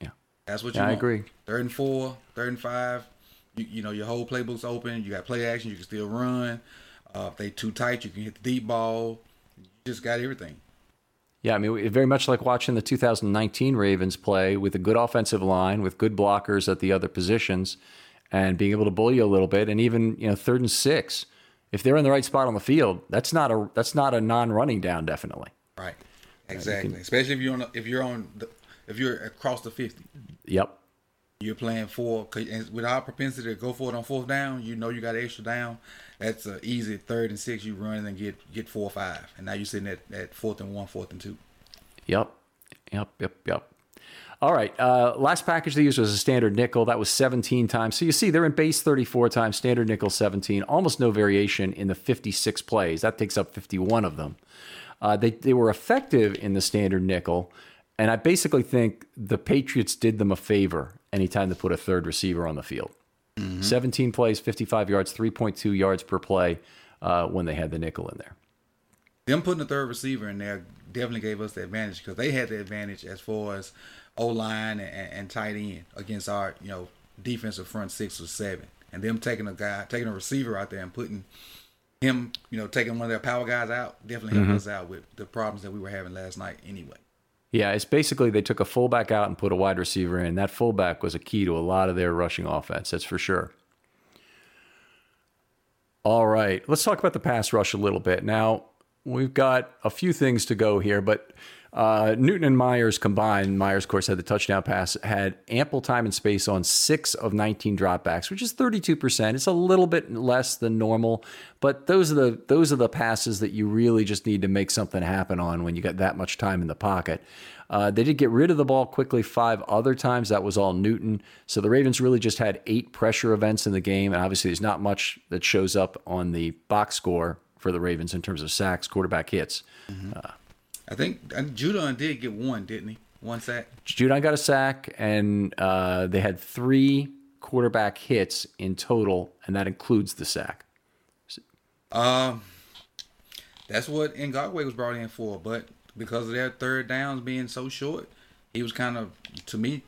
Yeah, that's what you yeah, want. I agree. Third and four, third and five. You, you know your whole playbook's open. You got play action. You can still run. Uh, if they too tight, you can hit the deep ball. You just got everything. Yeah, I mean, very much like watching the 2019 Ravens play with a good offensive line, with good blockers at the other positions, and being able to bully you a little bit, and even you know third and six, if they're in the right spot on the field, that's not a that's not a non-running down, definitely. Right. Exactly. Uh, can, Especially if you're on if you're on the, if you're across the 50. Yep. You're playing for with our propensity to go for it on fourth down. You know you got extra down that's an easy third and six. You run and then get get four or five, and now you're sitting at, at fourth and one, fourth and two. Yep, yep, yep, yep. All right. Uh, last package they used was a standard nickel. That was 17 times. So you see, they're in base 34 times, standard nickel 17. Almost no variation in the 56 plays. That takes up 51 of them. Uh, they they were effective in the standard nickel, and I basically think the Patriots did them a favor anytime they put a third receiver on the field. Mm-hmm. 17 plays, 55 yards, 3.2 yards per play uh, when they had the nickel in there. them putting the third receiver in there definitely gave us the advantage because they had the advantage as far as O line and, and tight end against our you know defensive front six or seven, and them taking a guy taking a receiver out there and putting him you know taking one of their power guys out definitely helped us out with the problems that we were having last night anyway. Yeah, it's basically they took a fullback out and put a wide receiver in. That fullback was a key to a lot of their rushing offense. That's for sure. All right, let's talk about the pass rush a little bit. Now, we've got a few things to go here, but uh, Newton and Meyers combined, Meyers, of course, had the touchdown pass, had ample time and space on six of 19 dropbacks, which is 32%. It's a little bit less than normal, but those are the those are the passes that you really just need to make something happen on when you got that much time in the pocket. Uh, they did get rid of the ball quickly five other times. That was all Newton. So the Ravens really just had eight pressure events in the game. And obviously, there's not much that shows up on the box score for the Ravens in terms of sacks, quarterback hits. I think and Judon did get one, didn't he? One sack. Judon got a sack, and uh, they had three quarterback hits in total, and that includes the sack. Um, that's what Ngakoue was brought in for, but because of their third downs being so short, he was kind of, to me,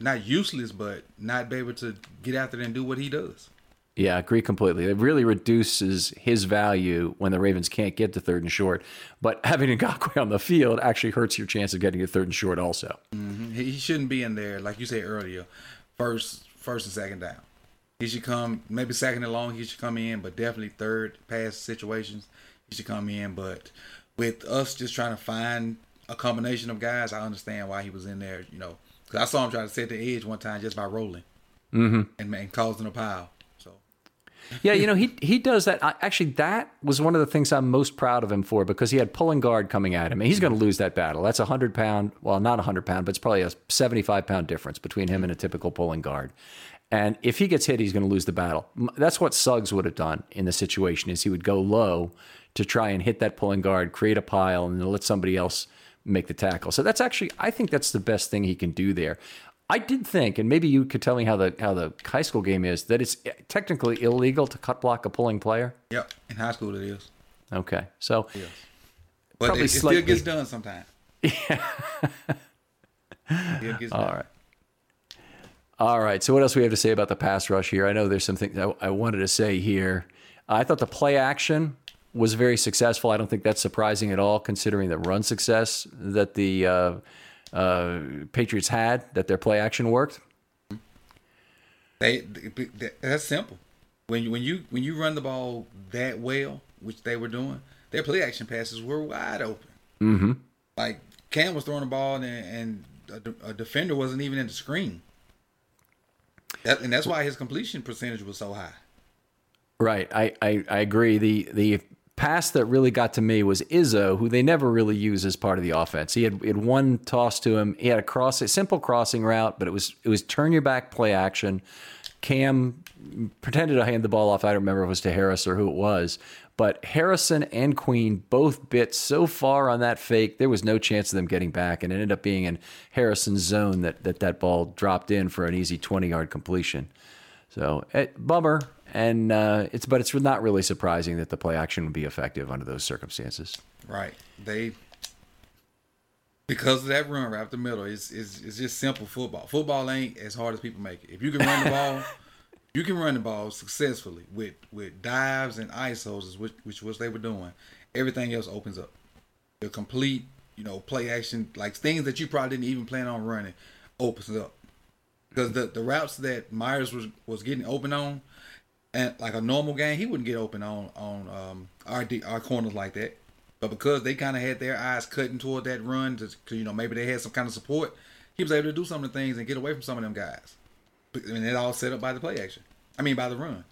not useless, but not be able to get after it and do what he does. Yeah, I agree completely. It really reduces his value when the Ravens can't get to third and short. But [LAUGHS] having Ngakoue on the field actually hurts your chance of getting to third and short also. He he shouldn't be in there, like you said earlier, first, first and second down. He should come, maybe second and long, he should come in, but definitely third pass situations, he should come in. But with us just trying to find a combination of guys, I understand why he was in there, you know. Because I saw him try to set the edge one time just by rolling mm-hmm. and, and causing a pile. Yeah, you know, he he does that. I, actually, that was one of the things I'm most proud of him for because he had pulling guard coming at him. And he's going to lose that battle. That's a 100 pound, well, not a 100 pound, but it's probably a 75 pound difference between him and a typical pulling guard. And if he gets hit, he's going to lose the battle. That's what Suggs would have done in the situation is he would go low to try and hit that pulling guard, create a pile, and let somebody else make the tackle. So that's actually, I think that's the best thing he can do there. I did think, and maybe you could tell me how the how the high school game is, that it's technically illegal to cut block a pulling player. yep, in high school it is. Okay, so But Probably it, it still gets done sometimes. [LAUGHS] Yeah. Gets all done. right, all right. So what else we have to say about the pass rush here? I know there's some things I, I wanted to say here. I thought the play action was very successful. I don't think that's surprising at all, considering the run success that the uh, uh, Patriots had. That their play action worked. They, they that's simple. When you when you when you run the ball that well, which they were doing, their play action passes were wide open. Mm-hmm. Like Cam was throwing the ball and, and a, a defender wasn't even in the screen. That, and that's why his completion percentage was so high. Right. I, I, I agree. The the pass that really got to me was Izzo, who they never really use as part of the offense. He had, he had one toss to him. He had a cross, a simple crossing route, but it was it was turn your back play action. Cam pretended to hand the ball off. I don't remember if it was to Harris or who it was, but Harrison and Queen both bit so far on that fake, there was no chance of them getting back, and it ended up being in Harrison's zone that that, that ball dropped in for an easy twenty yard completion. So it, bummer, and uh, it's but it's not really surprising that the play action would be effective under those circumstances. Right. They because of that run right up the middle, it's, it's it's just simple football. Football ain't as hard as people make it. If you can run the ball, [LAUGHS] you can run the ball successfully with with dives and isos, which which was they were doing. Everything else opens up. The complete, you know, play action, like things that you probably didn't even plan on running, opens up. Because the the routes that Meyers was was getting open on, and like a normal game, he wouldn't get open on on um, our our corners like that. But because they kind of had their eyes cutting toward that run, to, 'cause, you know, maybe they had some kind of support, he was able to do some of the things and get away from some of them guys. I mean, it all set up by the play action. I mean, by the run.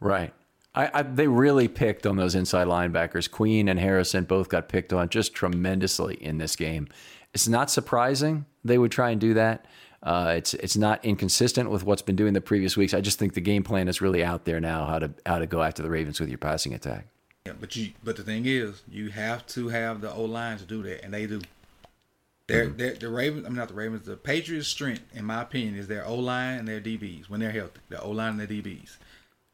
Right. I, I they really picked on those inside linebackers. Queen and Harrison both got picked on just tremendously in this game. It's not surprising they would try and do that. Uh, it's it's not inconsistent with what's been doing the previous weeks. I just think the game plan is really out there now how to how to go after the Ravens with your passing attack. Yeah, but you but the thing is, you have to have the O line to do that, and they do. They're, they're the Ravens. I mean, not the Ravens. The Patriots' strength, in my opinion, is their O line and their DBs when they're healthy. The O line and their DBs.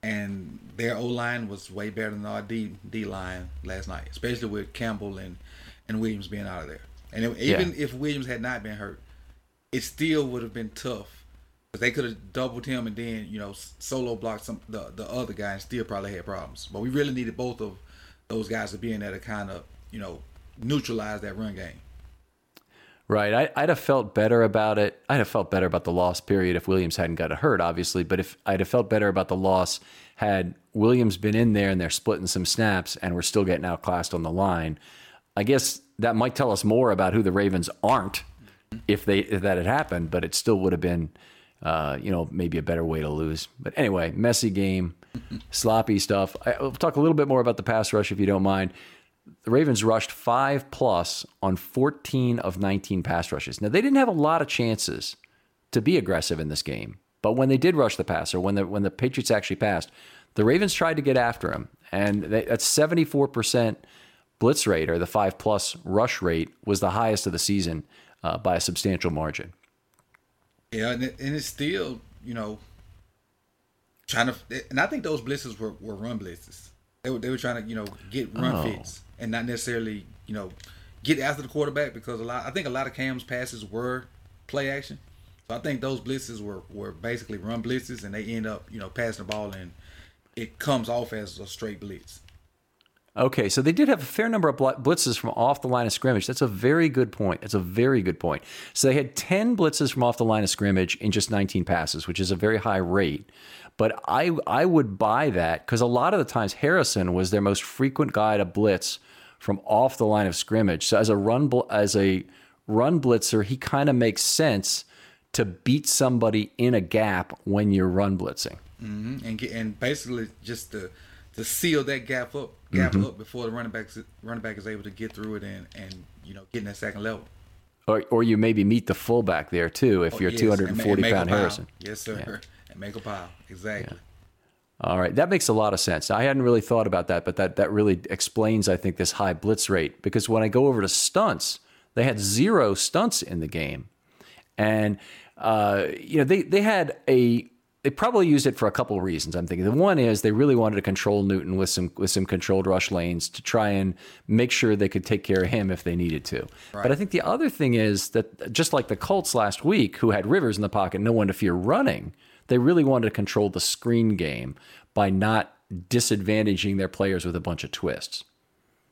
and their O line was way better than our D D line last night, especially with Campbell and and Williams being out of there. And it, even yeah. if Williams had not been hurt, it still would have been tough because they could have doubled him and then you know solo blocked some the the other guy and still probably had problems. But we really needed both of those guys to be in there to kind of you know neutralize that run game. Right. I, would have felt better about it. I'd have felt better about the loss period if Williams hadn't got hurt, obviously. But if I'd have felt better about the loss had Williams been in there and they're splitting some snaps and we're still getting outclassed on the line, I guess that might tell us more about who the Ravens aren't if they if that had happened. But it still would have been, uh, you know, maybe a better way to lose. But anyway, messy game, sloppy stuff. I, will talk a little bit more about the pass rush if you don't mind the Ravens rushed five plus on 14 of 19 pass rushes. Now, they didn't have a lot of chances to be aggressive in this game, but when they did rush the passer, when the, when the Patriots actually passed, the Ravens tried to get after him. And they, that's 74% blitz rate or the five plus rush rate was the highest of the season uh, by a substantial margin. Yeah, and, it, and it's still, you know, trying to, and I think those blitzes were, were run blitzes. They were, they were trying to, you know, get run oh. fits and not necessarily you know get after the quarterback because a lot I think a lot of Cam's passes were play action. So I think those blitzes were were basically run blitzes and they end up you know passing the ball and it comes off as a straight blitz. Okay, so they did have a fair number of blitzes from off the line of scrimmage. That's a very good point. That's a very good point. So they had 10 blitzes from off the line of scrimmage in just 19 passes, which is a very high rate. But I I would buy that because a lot of the times Harrison was their most frequent guy to blitz from off the line of scrimmage. So as a run as a run blitzer, he kind of makes sense to beat somebody in a gap when you're run blitzing. Mm-hmm. And and basically just to to seal that gap up gap mm-hmm. up before the running back running back is able to get through it and and you know get in that second level. Or, or you maybe meet the fullback there too if oh, you're yes. 240 and, pound Harrison. Yes, sir. Yeah. [LAUGHS] And make a pile. Exactly. Yeah. All right, that makes a lot of sense. I hadn't really thought about that, but that that really explains, I think, this high blitz rate. Because when I go over to stunts, they had zero stunts in the game, and uh, you know they they had a they probably used it for a couple of reasons. I'm thinking the one is they really wanted to control Newton with some with some controlled rush lanes to try and make sure they could take care of him if they needed to. Right. But I think the other thing is that just like the Colts last week, who had Rivers in the pocket, no one to fear running they really wanted to control the screen game by not disadvantaging their players with a bunch of twists.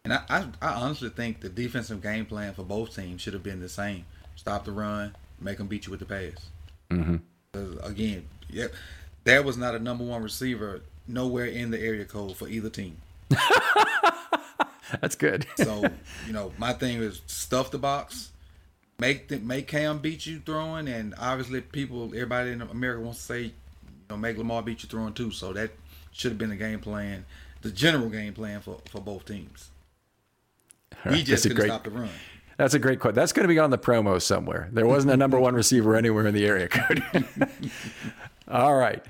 And I, I, I honestly think the defensive game plan for both teams should have been the same: stop the run, make them beat you with the pass. Mm-hmm. Uh, again, yep, that was not a number one receiver nowhere in the area code for either team. [LAUGHS] That's good. so you know, my thing is stuff the box, make the, make Cam beat you throwing, and obviously people, everybody in America wants to say, you know, make Lamar beat you throwing too. So that should have been the game plan, the general game plan for for both teams. Right. We just couldn't great, stop the run. That's a great quote. That's going to be on the promo somewhere. There wasn't a number one receiver anywhere in the area code. [LAUGHS] All right.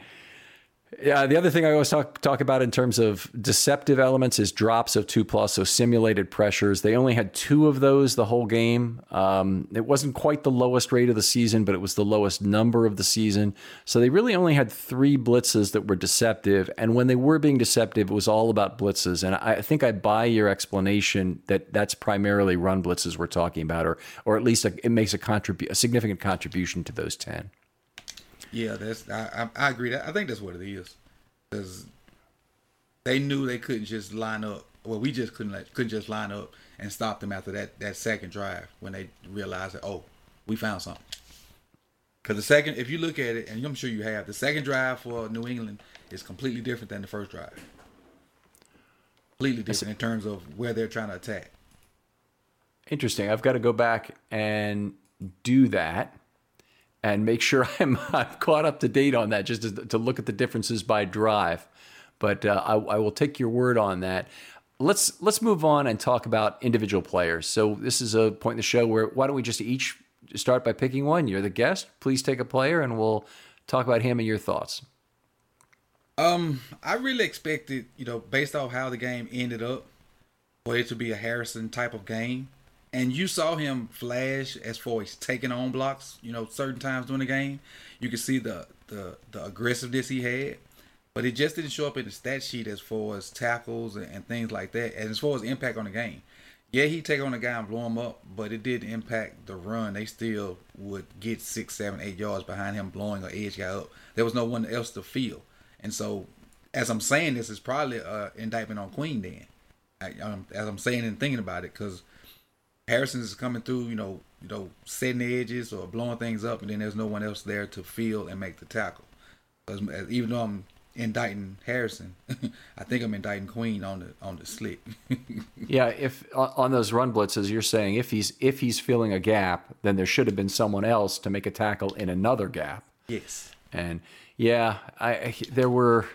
Yeah, the other thing I always talk talk about in terms of deceptive elements is drops of two plus, so simulated pressures. They only had two of those the whole game. Um, it wasn't quite the lowest rate of the season, but it was the lowest number of the season. So they really only had three blitzes that were deceptive, and when they were being deceptive, it was all about blitzes. And I think I buy your explanation that that's primarily run blitzes we're talking about, or or at least a, it makes a contribu- a significant contribution to those ten. Yeah, that's I, I, I agree. I think that's what it is, because they knew they couldn't just line up. Well, we just couldn't like, couldn't just line up and stop them after that that second drive when they realized that oh, we found something. Because the second, if you look at it, and I'm sure you have, the second drive for New England is completely different than the first drive. Completely different in terms of where they're trying to attack. Interesting. I've got to go back and do that and make sure [LAUGHS] I'm, I'm caught up to date on that just to, to look at the differences by drive. But uh, I, I will take your word on that. Let's let's move on and talk about individual players. So this is a point in the show where why don't we just each start by picking one? You're the guest. Please take a player, and we'll talk about him and your thoughts. Um, I really expected, you know, based off how the game ended up, for it to be a Harrison type of game and you saw him flash as far as taking on blocks. You know, certain times during the game, you could see the the the aggressiveness he had. but it just didn't show up in the stat sheet as far as tackles and, and things like that, and as far as impact on the game. Yeah, he take on a guy and blow him up, but it did impact the run. They still would get six, seven, eight yards behind him blowing an edge guy up. There was no one else to feel, and so as I'm saying this, is probably an indictment on Queen. Then, I, um, as I'm saying and thinking about it, because Harrison is coming through, you know, you know, setting the edges or blowing things up, and then there's no one else there to feel and make the tackle. Because uh, even though I'm indicting Harrison, [LAUGHS] I think I'm indicting Queen on the on the slick. [LAUGHS] yeah, if uh, on those run blitzes, you're saying if he's if he's filling a gap, then there should have been someone else to make a tackle in another gap. Yes. And yeah, I there were,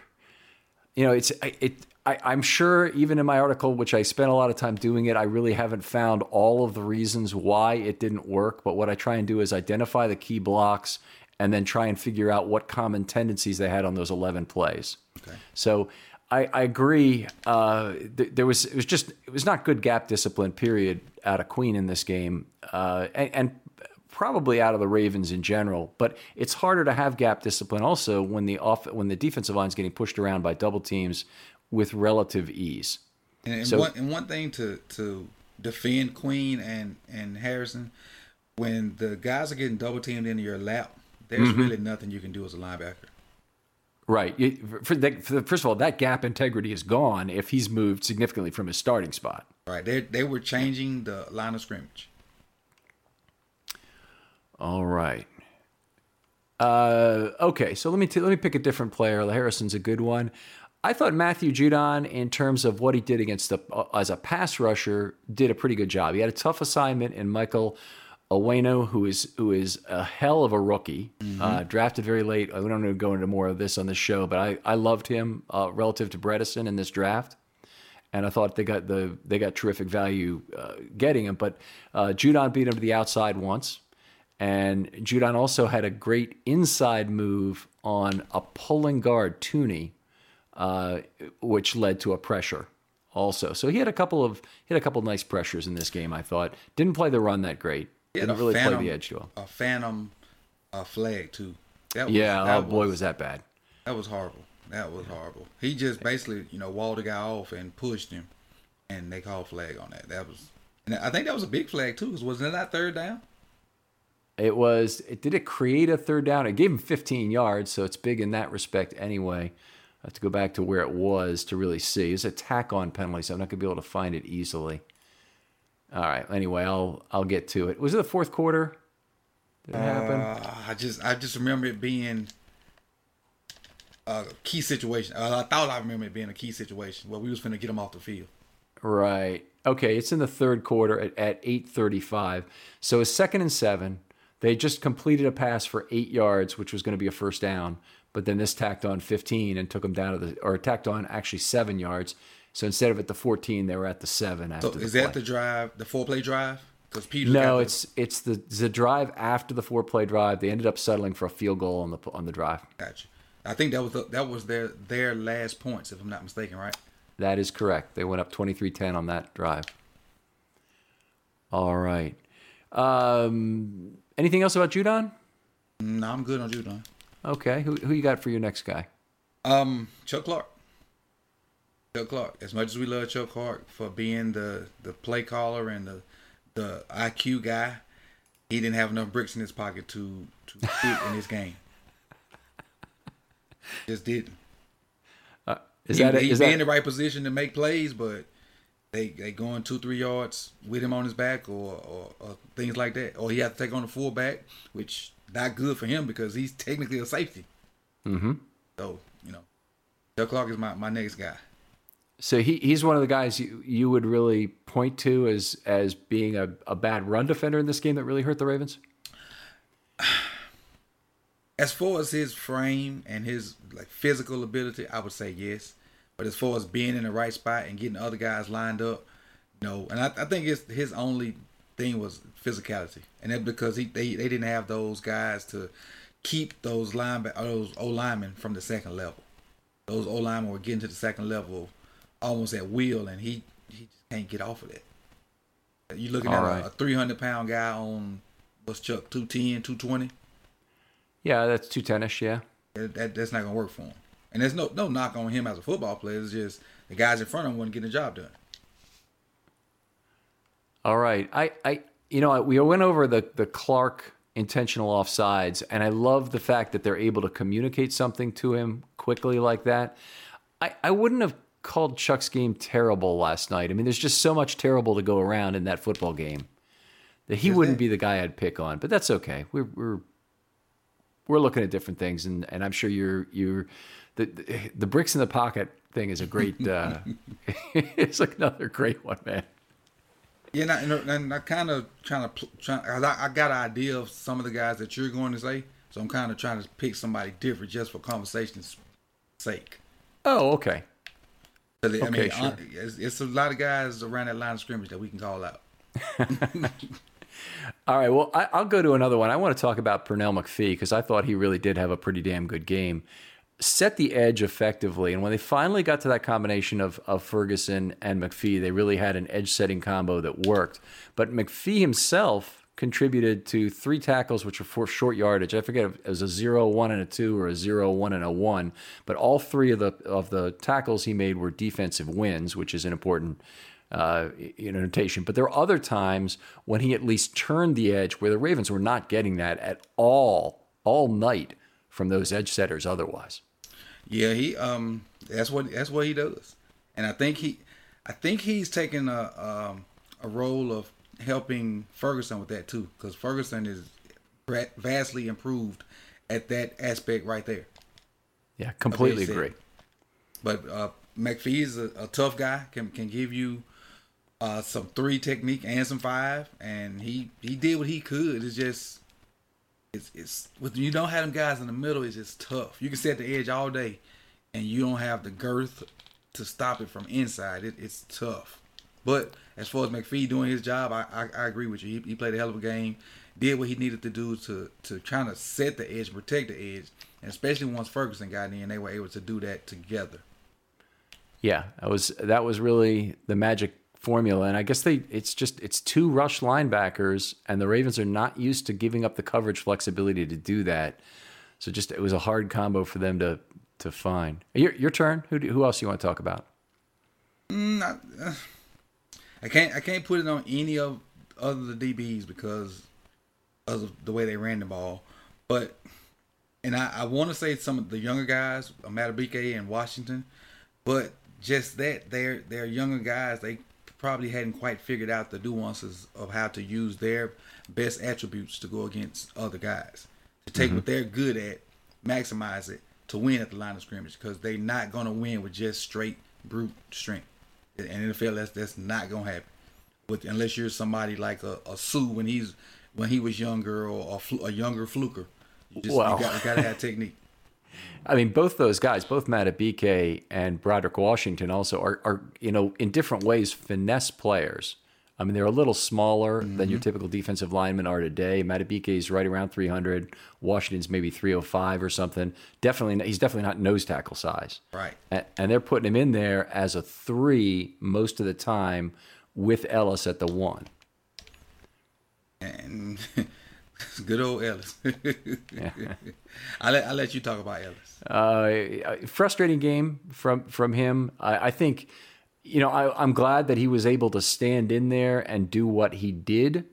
you know, it's it I, am sure even in my article, which I spent a lot of time doing it, I really haven't found all of the reasons why it didn't work. But what I try and do is identify the key blocks and then try and figure out what common tendencies they had on those 11 plays. Okay. So I, I agree. Uh, th- there was it was just it was not good gap discipline. Period. Out of Queen in this game, uh, and, and probably out of the Ravens in general. But it's harder to have gap discipline also when the off when the defensive line is getting pushed around by double teams with relative ease. And, and so, one and one thing to to defend Queen and and Harrison, when the guys are getting double teamed into your lap, there's mm-hmm. really nothing you can do as a linebacker. Right. For the, for the, first of all, that gap integrity is gone if he's moved significantly from his starting spot. Right. They they were changing the line of scrimmage. All right. Uh, okay, so let me t- let me pick a different player. Harrison's a good one. I thought Matthew Judon, in terms of what he did against the uh, as a pass rusher, did a pretty good job. He had a tough assignment in Michael Onwenu, who is who is a hell of a rookie, mm-hmm. uh, drafted very late. I don't to go into more of this on the show, but I, I loved him uh, relative to Bredeson in this draft, and I thought they got the they got terrific value uh, getting him. But uh, Judon beat him to the outside once, and Judon also had a great inside move on a pulling guard, Thuney uh, which led to a pressure also. So he had a couple of he had a couple of nice pressures in this game. I thought didn't play the run that great. Didn't really phantom, play the edge well. A phantom a flag too. That was, yeah. That oh boy, was that bad. That was horrible. That was horrible. He just basically you know walled the guy off and pushed him, and they called flag on that. That was. And I think that was a big flag too, because wasn't that third down? It was. It did it create a third down? It gave him 15 yards, so it's big in that respect anyway. I have to go back to where it was to really see. It's a tack on penalty, so I'm not going to be able to find it easily. All right. Anyway, I'll I'll get to it. Was it the fourth quarter? Did it happen? Uh, I just I just remember it being a key situation. Uh, I thought I remember it being a key situation where we was going to get them off the field. Right. Okay. It's in the third quarter at, at 8:35. So it's second and seven. They just completed a pass for eight yards, which was going to be a first down but then this tacked on 15 and took them down to the or tacked on actually seven yards. So instead of at the 14, they were at the seven. After so is that the drive, the four play drive? Because Peter. No, it's it's the the drive after the four play drive. They ended up settling for a field goal on the on the drive. Gotcha. I think that was the, that was their their last points, if I'm not mistaken, right? That is correct. They went up 23-10 on that drive. All right. Um, anything else about Judon? No, I'm good on Judon. Okay, who who you got for your next guy? Um, Chuck Clark. Chuck Clark. As much as we love Chuck Clark for being the the play caller and the the IQ guy, he didn't have enough bricks in his pocket to to fit in this game. [LAUGHS] Just didn't. Uh, is he, that he's in the right position to make plays, but they they going two three yards with him on his back or, or, or things like that, or he has to take on the fullback, which not good for him because he's technically a safety. Mm-hmm. So you know, Chuck Clark is my, my next guy. So he he's one of the guys you, you would really point to as as being a, a bad run defender in this game that really hurt the Ravens. [SIGHS] As far as his frame and his like physical ability, I would say yes. But as far as being in the right spot and getting other guys lined up, no. And I, I think it's his only thing was physicality, and that's because he they, they didn't have those guys to keep those line uh, those O linemen from the second level. Those O linemen were getting to the second level almost at will, and he he just can't get off of that. You're looking All at right. a, a 300 pound guy on what's Chuck 210, 220. Yeah, that's 210ish. Yeah, that, that, that's not gonna work for him. And there's no no knock on him as a football player. It's just the guys in front of him wouldn't getting the job done. All right. I, I you know, we went over the the Clark intentional offsides, and I love the fact that they're able to communicate something to him quickly like that. I, I wouldn't have called Chuck's game terrible last night. I mean, there's just so much terrible to go around in that football game that he wouldn't be the guy I'd pick on. But that's okay. We're we're we're looking at different things, and, and I'm sure you're you're the the bricks in the pocket thing is a great. Uh, [LAUGHS] it's like another great one, man. Yeah, and I, and I kind of trying to try. I, I got an idea of some of the guys that you're going to say, so I'm kind of trying to pick somebody different just for conversation's sake. Oh, okay. I okay, mean, sure. it's, it's a lot of guys around that line of scrimmage that we can call out. [LAUGHS] All right. Well, I, will go to another one. I want to talk about Pernell McPhee because I thought he really did have a pretty damn good game. Set the edge effectively. And when they finally got to that combination of, of Ferguson and McPhee, they really had an edge setting combo that worked. But McPhee himself contributed to three tackles, which were for short yardage. I forget if it was a 0 1 and a 2 or a 0 1 and a 1. But all three of the, of the tackles he made were defensive wins, which is an important uh, notation. But there are other times when he at least turned the edge where the Ravens were not getting that at all, all night from those edge setters otherwise. Yeah, he um that's what that's what he does. And I think he I think he's taking a um, a role of helping Ferguson with that too cuz Ferguson is vastly improved at that aspect right there. Yeah, completely agree. But uh McPhee is a, a, tough guy. Can can give you uh, some three technique and some five, and he he did what he could. It's just it's it's when you don't have them guys in the middle, it's just tough. You can set the edge all day, and you don't have the girth to stop it from inside. It, it's tough. But as far as McPhee doing his job, I, I, I agree with you. He, he, played a hell of a game, did what he needed to do to to try to set the edge, protect the edge, and especially once Ferguson got in, they were able to do that together. Yeah, that was that was really the magic formula. And I guess they it's just it's two rush linebackers, and the Ravens are not used to giving up the coverage flexibility to do that. So just it was a hard combo for them to to find. Your your turn. Who who else you want to talk about? Mm, I, uh, I can't I can't put it on any of other the DBs because of the way they ran the ball, but. And I, I want to say some of the younger guys, Madubuike and Washington, but just that they're they're younger guys. They probably hadn't quite figured out the nuances of how to use their best attributes to go against other guys. To take mm-hmm. what they're good at, maximize it to win at the line of scrimmage because they're not going to win with just straight brute strength. And NFL, that's that's not going to happen. With unless you're somebody like a, a Suh when he's when he was younger or a, a younger fluker. You just well. you got, you got to have technique. I mean, both those guys, both Madubuike and Broderick Washington, also are, are, you know, in different ways, finesse players. I mean, they're a little smaller mm-hmm. than your typical defensive linemen are today. Madubuike is right around 300. Washington's maybe 305 or something. Definitely, he's definitely not nose tackle size. Right. And, and they're putting him in there as a three most of the time with Ellis at the one. And [LAUGHS] [LAUGHS] Good old Ellis. [LAUGHS] I let I let you talk about Ellis. Uh, frustrating game from from him. I, I think, you know, I, am glad that he was able to stand in there and do what he did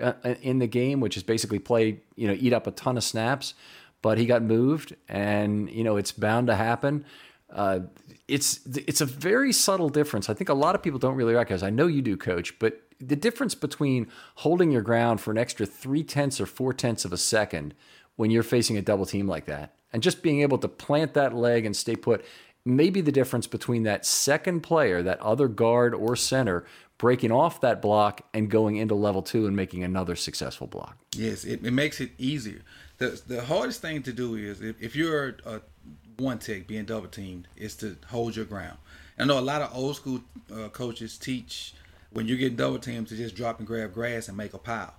uh, in the game, which is basically play, you know, eat up a ton of snaps. But he got moved, and you know, it's bound to happen. Uh, it's it's a very subtle difference. I think a lot of people don't really recognize. I know you do, Coach, but the difference between holding your ground for an extra three tenths or four tenths of a second when you're facing a double team like that, and just being able to plant that leg and stay put, may be the difference between that second player, that other guard or center, breaking off that block and going into level two and making another successful block. Yes, it, it makes it easier. The, the hardest thing to do is if, if you're a one tech being double teamed, is to hold your ground. I know a lot of old school uh, coaches teach when you're getting double teamed to just drop and grab grass and make a pile,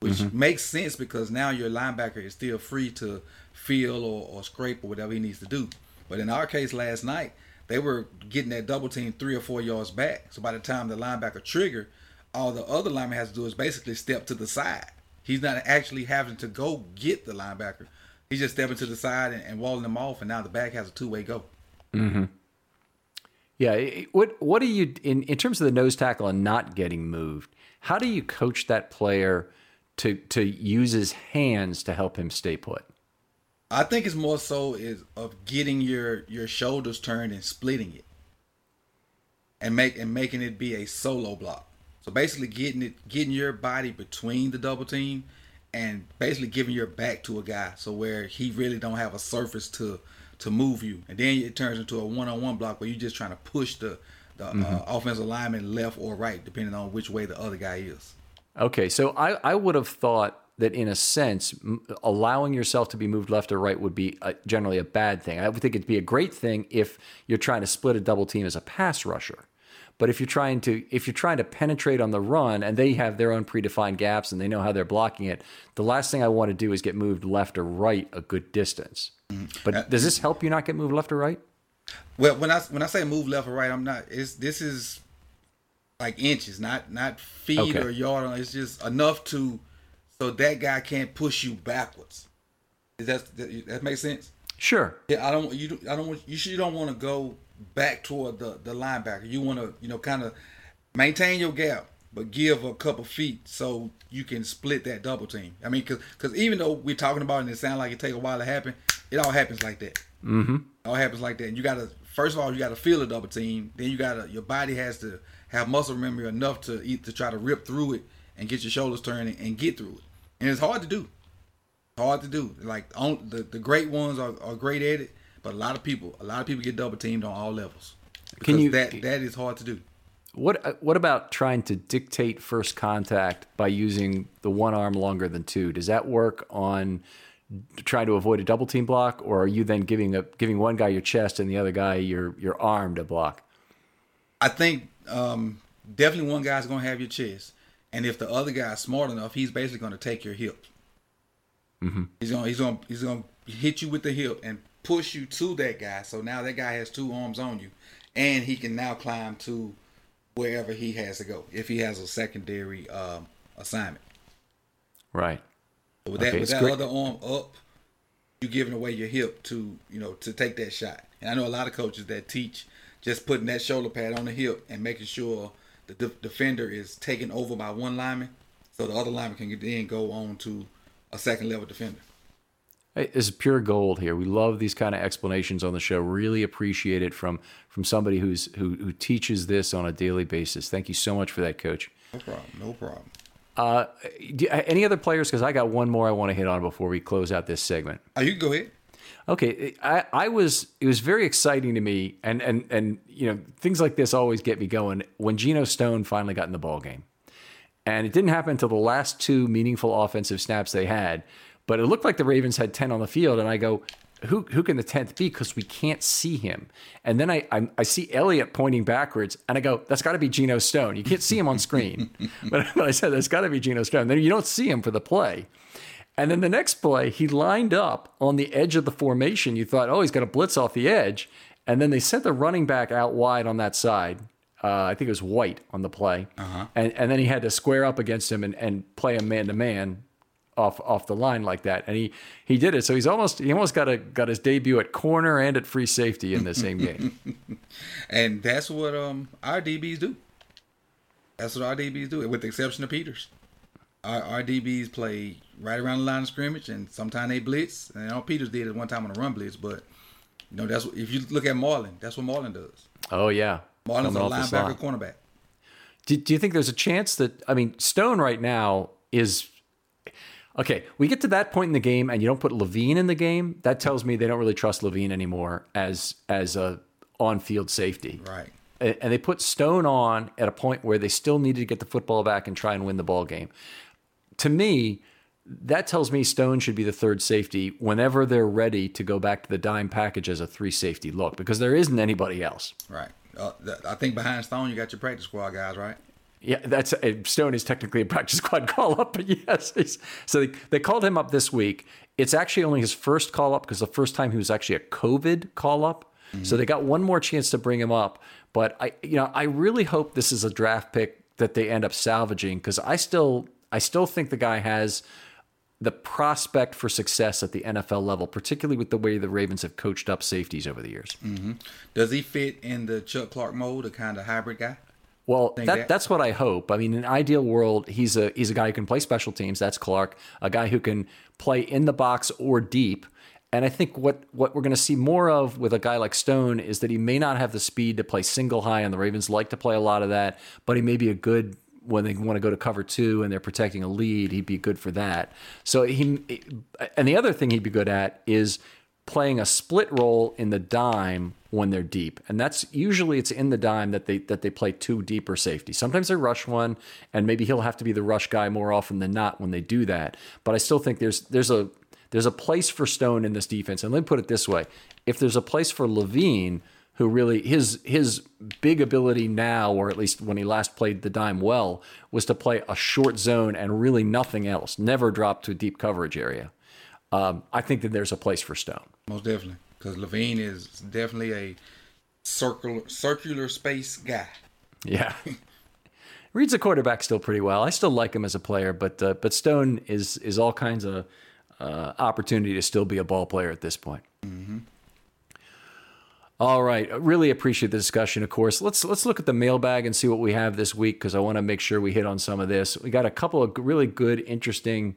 which mm-hmm. makes sense because now your linebacker is still free to feel or, or scrape or whatever he needs to do. But in our case last night, they were getting that double team three or four yards back. So by the time the linebacker trigger, all the other lineman has to do is basically step to the side. He's not actually having to go get the linebacker. He's just stepping to the side and, and walling them off, and now the back has a two way go. Yeah. What What do you in in terms of the nose tackle and not getting moved? How do you coach that player to to use his hands to help him stay put? I think it's more so is of getting your your shoulders turned and splitting it, and make and making it be a solo block. So basically, getting it getting your body between the double team, and basically giving your back to a guy, so where he really don't have a surface to to move you, and then it turns into a one on one block where you're just trying to push the the uh, offensive lineman left or right, depending on which way the other guy is. Okay, so I, I would have thought that in a sense, m- allowing yourself to be moved left or right would be a, generally a bad thing. I would think it'd be a great thing if you're trying to split a double team as a pass rusher. But if you're trying to if you're trying to penetrate on the run and they have their own predefined gaps and they know how they're blocking it, the last thing I want to do is get moved left or right a good distance. Mm-hmm. But uh, does this mm-hmm. help you not get moved left or right? Well, when I when I say move left or right, I'm not. It's this is like inches, not not feet Okay. or yard. It's just enough to so that guy can't push you backwards. Does that that, that make sense? Sure. Yeah, I don't. You don't- I don't. want- You should. You don't want to go back toward the the linebacker. You want to you know kind of maintain your gap, but give a couple feet so you can split that double team. I mean, because even though we're talking about it and it sounds like it take a while to happen, it all happens like that. Mm-hmm. All happens like that. And you gotta first of all you gotta feel a double team. Then you gotta your body has to have muscle memory enough to eat to try to rip through it and get your shoulders turned and, and get through it. And it's hard to do hard to do. Like on, the the great ones are, are great at it, but a lot of people a lot of people get double teamed on all levels. Can you- that that is hard to do. What uh, what about trying to dictate first contact by using the one arm longer than two? Does that work on trying to avoid a double team block, or are you then giving a giving one guy your chest and the other guy your your arm to block? I think um, definitely one guy's gonna have your chest, and if the other guy's smart enough, he's basically gonna take your hip. Mm-hmm. He's gonna he's gonna he's gonna hit you with the hip and push you to that guy. So now that guy has two arms on you, and he can now climb to wherever he has to go if he has a secondary um, assignment. Right. With that, with that great. other arm up, you're giving away your hip to you know to take that shot. And I know a lot of coaches that teach just putting that shoulder pad on the hip and making sure the de- defender is taken over by one lineman, so the other lineman can then go on to a second level defender. Is pure gold here. We love these kind of explanations on the show. Really appreciate it from from somebody who's who who teaches this on a daily basis. Thank you so much for that, Coach. No problem. No problem. Uh, do, any other players? Because I got one more I want to hit on before we close out this segment. Oh, you go ahead. Okay, I, I was it was very exciting to me, and and and you know things like this always get me going. When Geno Stone finally got in the ball game, and it didn't happen until the last two meaningful offensive snaps they had, but it looked like the Ravens had ten on the field, and I go, who who can the tenth be? Because we can't see him. And then I, I I see Elliott pointing backwards, and I go, that's got to be Geno Stone. You can't see him on screen, [LAUGHS] but, but I said that's got to be Geno Stone. Then you don't see him for the play. And then the next play, he lined up on the edge of the formation. You thought, oh, he's going to blitz off the edge. And then they sent the running back out wide on that side. Uh, I think it was White on the play. And, and then he had to square up against him and, and play him man to man off off the line like that. And he, he did it. So he's almost he almost got a got his debut at corner and at free safety in the same [LAUGHS] game. And that's what um our DBs do. That's what our DBs do, with the exception of Peters. Our, our DBs play right around the line of scrimmage, and sometimes they blitz. And all Peters did it one time on a run blitz, but you know that's what, if you look at Marlon, that's what Marlon does. oh yeah. Marlon's a Coming the linebacker, cornerback. Do, do you think there's a chance that I mean Stone right now is okay? We get to that point in the game, and you don't put Levine in the game. That tells me they don't really trust Levine anymore as as a on-field safety. Right. And and they put Stone on at a point where they still needed to get the football back and try and win the ball game. To me, that tells me Stone should be the third safety whenever they're ready to go back to the dime package as a three safety look because there isn't anybody else. Right. Uh, I think behind Stone, you got your practice squad guys, right? Yeah, that's uh, Stone is technically a practice [LAUGHS] squad call up, but yes. So they, they called him up this week. It's actually only his first call up because the first time he was actually a COVID call up. So they got one more chance to bring him up. But I, you know, I really hope this is a draft pick that they end up salvaging because I still, I still think the guy has the prospect for success at the NFL level, particularly with the way the Ravens have coached up safeties over the years. Mm-hmm. Does he fit in the Chuck Clark mold, a kind of hybrid guy? Well, that, that, that's what I hope. I mean, in an ideal world, he's a he's a guy who can play special teams. That's Clark, a guy who can play in the box or deep. And I think what what we're going to see more of with a guy like Stone is that he may not have the speed to play single high, and the Ravens like to play a lot of that. But he may be a good when they want to go to cover two and they're protecting a lead, he'd be good for that. So he, and the other thing he'd be good at is playing a split role in the dime when they're deep, and that's usually it's in the dime that they that they play two deeper safety. Sometimes they rush one, and maybe he'll have to be the rush guy more often than not when they do that. But I still think there's there's a there's a place for Stone in this defense, and let me put it this way: if there's a place for Levine who really his his big ability now, or at least when he last played the dime well, was to play a short zone and really nothing else. Never drop to a deep coverage area. Um, I think that there's a place for Stone. Most definitely, because Levine is definitely a circular circular space guy. Yeah. [LAUGHS] Reads a quarterback still pretty well. I still like him as a player, but uh, but Stone is is all kinds of uh, opportunity to still be a ball player at this point. Mm-hmm. All right, really appreciate the discussion. Of course, let's let's look at the mailbag and see what we have this week because I want to make sure we hit on some of this. We got a couple of really good, interesting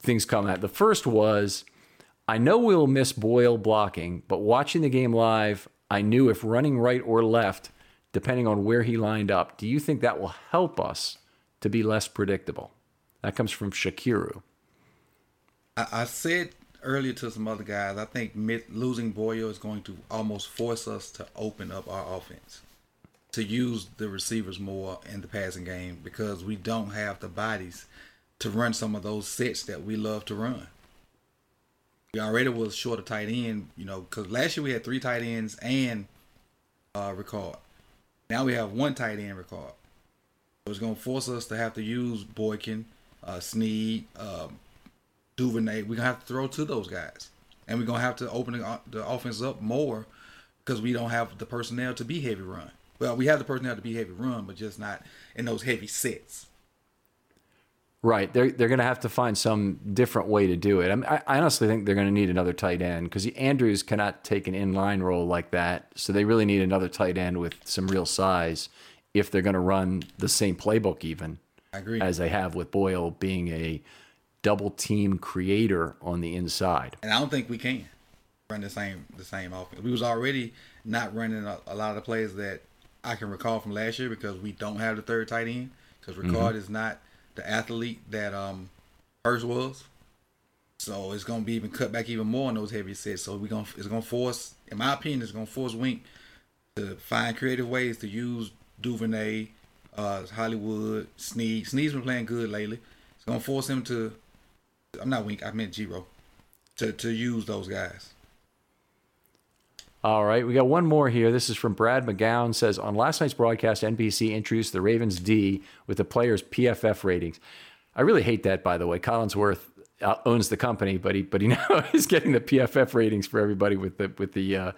things come at. The first was, I know we'll miss Boyle blocking, but watching the game live, I knew if running right or left, depending on where he lined up. Do you think that will help us to be less predictable? That comes from Shakiru. I, said earlier to some other guys, I think losing Boyle is going to almost force us to open up our offense, to use the receivers more in the passing game because we don't have the bodies to run some of those sets that we love to run. We already was short a tight end, you know, because last year we had three tight ends and uh, Ricard. Now we have one tight end Ricard. It's going to force us to have to use Boykin, uh, Snead, um, Duvernay, we're gonna have to throw to those guys, and we're gonna have to open the, the offense up more because we don't have the personnel to be heavy run. Well, we have the personnel to be heavy run, but just not in those heavy sets. Right, they're they're going to have to find some different way to do it. I, mean, I, I honestly think they're going to need another tight end because Andrews cannot take an inline role like that. So they really need another tight end with some real size if they're going to run the same playbook even as they have with Boyle being a double team creator on the inside. And I don't think we can run the same the same offense. We was already not running a, a lot of the plays that I can recall from last year because we don't have the third tight end because Ricard mm-hmm. is not the athlete that um Hurst was. So it's gonna be even cut back even more on those heavy sets. So we gonna it's gonna force, in my opinion, it's gonna force Wink to find creative ways to use Duvernay, uh, Hollywood, Snead. Snead's been playing good lately. It's gonna force him to I'm not Wink. I meant Giro. To to use those guys. All right, we got one more here. This is from Brad McGowan. Says on last night's broadcast, NBC introduced the Ravens D with the players' PFF ratings. I really hate that, by the way. Collinsworth uh, owns the company, but he but he [LAUGHS] now is getting the PFF ratings for everybody with the with the uh,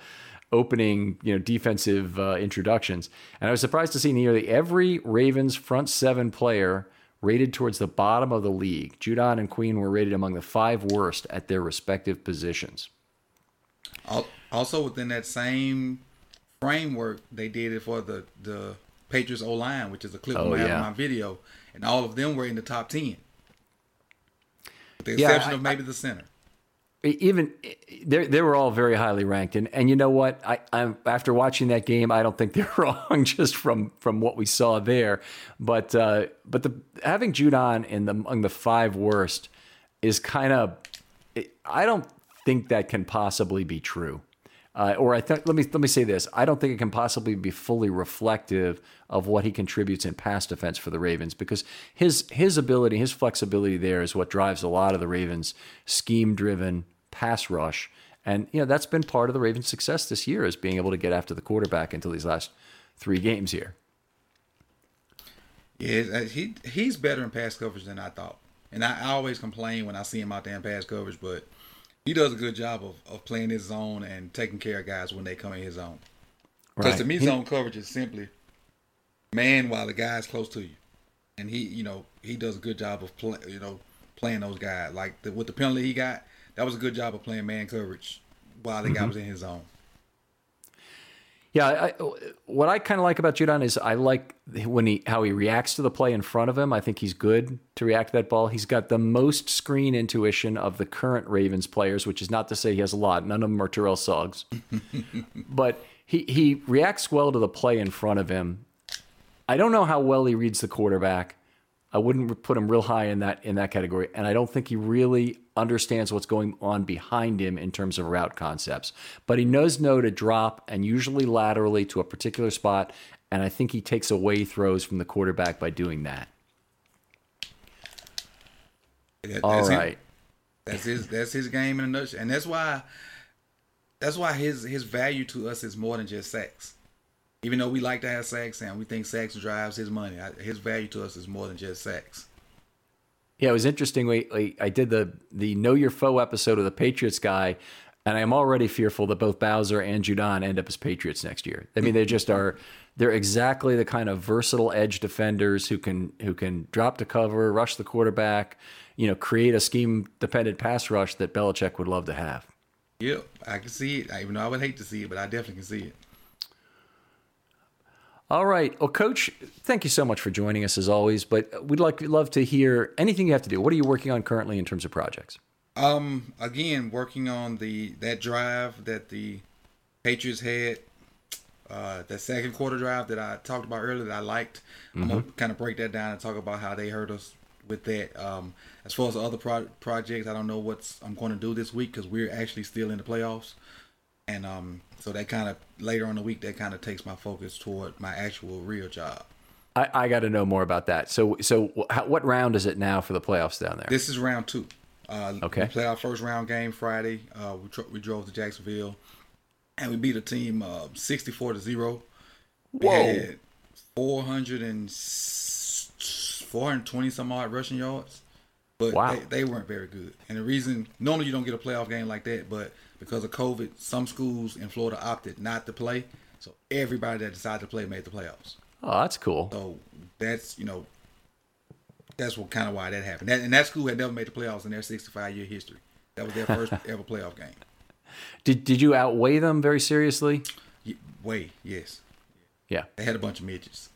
opening you know defensive uh, introductions. And I was surprised to see nearly every Ravens front seven player rated towards the bottom of the league. Judon and Queen were rated among the five worst at their respective positions. Also, within that same framework, they did it for the the Patriots O line, which is a clip oh, I have yeah. in my video, and all of them were in the top ten, with the exception yeah, I, of maybe I, the center. Even they they were all very highly ranked. And and you know what? I I'm after watching that game I don't think [LAUGHS] they're wrong just from from what we saw there. But uh, but the having Judon in the among the five worst is kind of I don't think that can possibly be true uh, or I think let me let me say this: I don't think it can possibly be fully reflective of what he contributes in pass defense for the Ravens because his his ability, his flexibility there is what drives a lot of the Ravens' scheme-driven pass rush, and you know that's been part of the Ravens' success this year is being able to get after the quarterback until these last three games here. Yeah, uh, he he's better in pass coverage than I thought, and I, I always complain when I see him out there in pass coverage, but he does a good job of, of playing his zone and taking care of guys when they come in his zone. Because right. to me, zone coverage is simply man while the guy's close to you, and he, you know, he does a good job of play, you know, playing those guys. Like the, with the penalty he got, that was a good job of playing man coverage while the guy mm-hmm. was in his zone. Yeah, I, what I kind of like about Judon is I like when he how he reacts to the play in front of him. I think he's good to react to that ball. He's got the most screen intuition of the current Ravens players, which is not to say he has a lot. None of them are Terrell Suggs, [LAUGHS] but he he reacts well to the play in front of him. I don't know how well he reads the quarterback. I wouldn't put him real high in that in that category, and I don't think he really understands what's going on behind him in terms of route concepts. But he knows no to drop and usually laterally to a particular spot, and I think he takes away throws from the quarterback by doing that. That- All him. right. That's his that's his game in a nutshell, and that's why that's why his his value to us is more than just sacks. Even though we like to have sacks and we think sacks drives his money, I- his value to us is more than just sex. Yeah, it was interesting. We, I did the the Know Your Foe episode of the Patriots guy, and I'm already fearful that both Bowser and Judon end up as Patriots next year. I mean, they just mm-hmm. are. They're exactly the kind of versatile edge defenders who can who can drop to cover, rush the quarterback, you know, create a scheme dependent pass rush that Belichick would love to have. Yep, I can see it. Even though I would hate to see it, but I definitely can see it. All right. Well, Coach, thank you so much for joining us as always. But we'd like love to hear anything you have to do. What are you working on currently in terms of projects? Um, again, working on the that drive that the Patriots had, uh, that second quarter drive that I talked about earlier that I liked. I'm gonna kind of break that down and talk about how they hurt us with that. Um, as far as the other pro- projects, I don't know what's I'm going to do this week because we're actually still in the playoffs, and um, so that kind of later on the week that kind of takes my focus toward my actual real job. I, I got to know more about that. So, so how, what round is it now for the playoffs down there? This is round two. Uh, Okay. We played our first round game Friday. Uh, we, we drove to Jacksonville, and we beat a team uh, 64 to zero. We Whoa. had 400 and 420 some odd rushing yards, but Wow. they, they weren't very good. And the reason normally you don't get a playoff game like that, but because of COVID, some schools in Florida opted not to play. So everybody that decided to play made the playoffs. oh, that's cool. So that's you know, that's what kind of why that happened. That, and that school had never made the playoffs in their 65 year history. That was their first [LAUGHS] ever playoff game. Did did you outweigh them very seriously? Ye- Way, yes, Yeah, they had a bunch of midgets.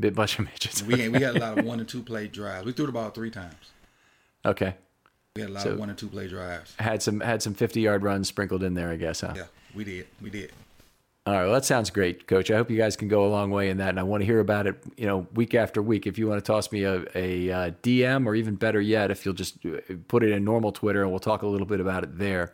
bit bunch of midgets. We we had a lot of [LAUGHS] one and two play drives. We threw the ball three times. okay, We had a lot So- of one and two play drives. had some had some fifty yard runs sprinkled in there, I guess, huh? Yeah, we did. We did. All right, well, that sounds great, Coach. I hope you guys can go a long way in that, and I want to hear about it. You know, week after week. If you want to toss me a, a, uh DM, or even better yet, if you'll just uh, put it in normal Twitter, and we'll talk a little bit about it there.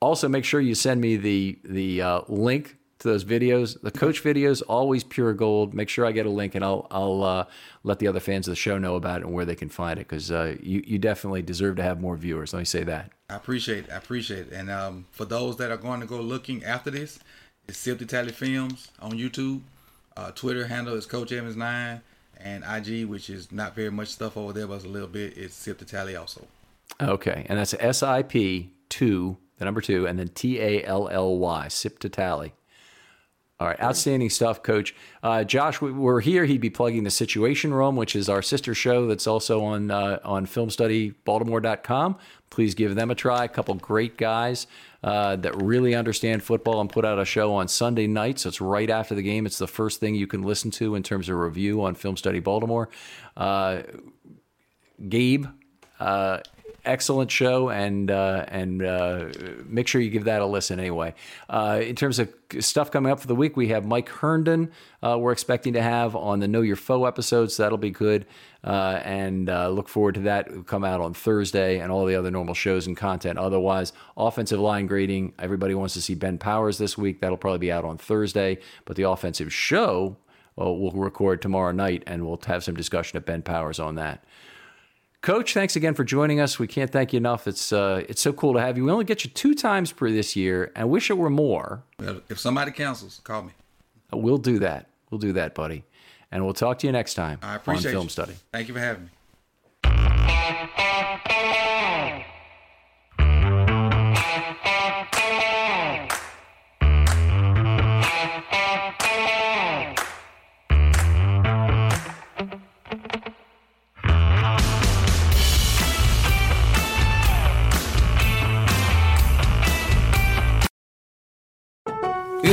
Also, make sure you send me the the uh, link to those videos. The coach videos always pure gold. Make sure I get a link, and I'll I'll uh, let the other fans of the show know about it and where they can find it because uh, you you definitely deserve to have more viewers. Let me say that. I appreciate it. I appreciate it. And um, for those that are going to go looking after this, it's Sip the Tally Films on YouTube. Uh, Twitter handle is Coach Evans Nine, and IG, which is not very much stuff over there, but it's a little bit. It's Sip the Tally also. Okay, and that's S I P two, the number two, and then T A L L Y, sip to tally. All right, outstanding stuff, Coach. Uh, Josh, we- we're here. He'd be plugging the Situation Room, which is our sister show that's also on uh, on FilmStudyBaltimore.com. Please give them a try. A couple great guys uh, that really understand football and put out a show on Sunday night. So it's right after the game. It's the first thing you can listen to in terms of review on Film Study Baltimore. Uh, Gabe, uh, excellent show, and uh, and uh, make sure you give that a listen anyway. Uh, in terms of stuff coming up for the week, we have Mike Herndon. Uh, we're expecting to have on the Know Your Foe episodes. So that'll be good, uh, and look forward to that. It'll come out on Thursday, and all the other normal shows and content. Otherwise, offensive line grading. Everybody wants to see Ben Powers this week. That'll probably be out on Thursday, but the offensive show. Well, we'll record tomorrow night, and we'll have some discussion of Ben Powers on that. Coach, thanks again for joining us. We can't thank you enough. It's uh, it's so cool to have you. We only get you two times per this year, and wish it were more. If somebody cancels, call me. We'll do that. We'll do that, buddy. And we'll talk to you next time I on Film you. Study. Thank you for having me.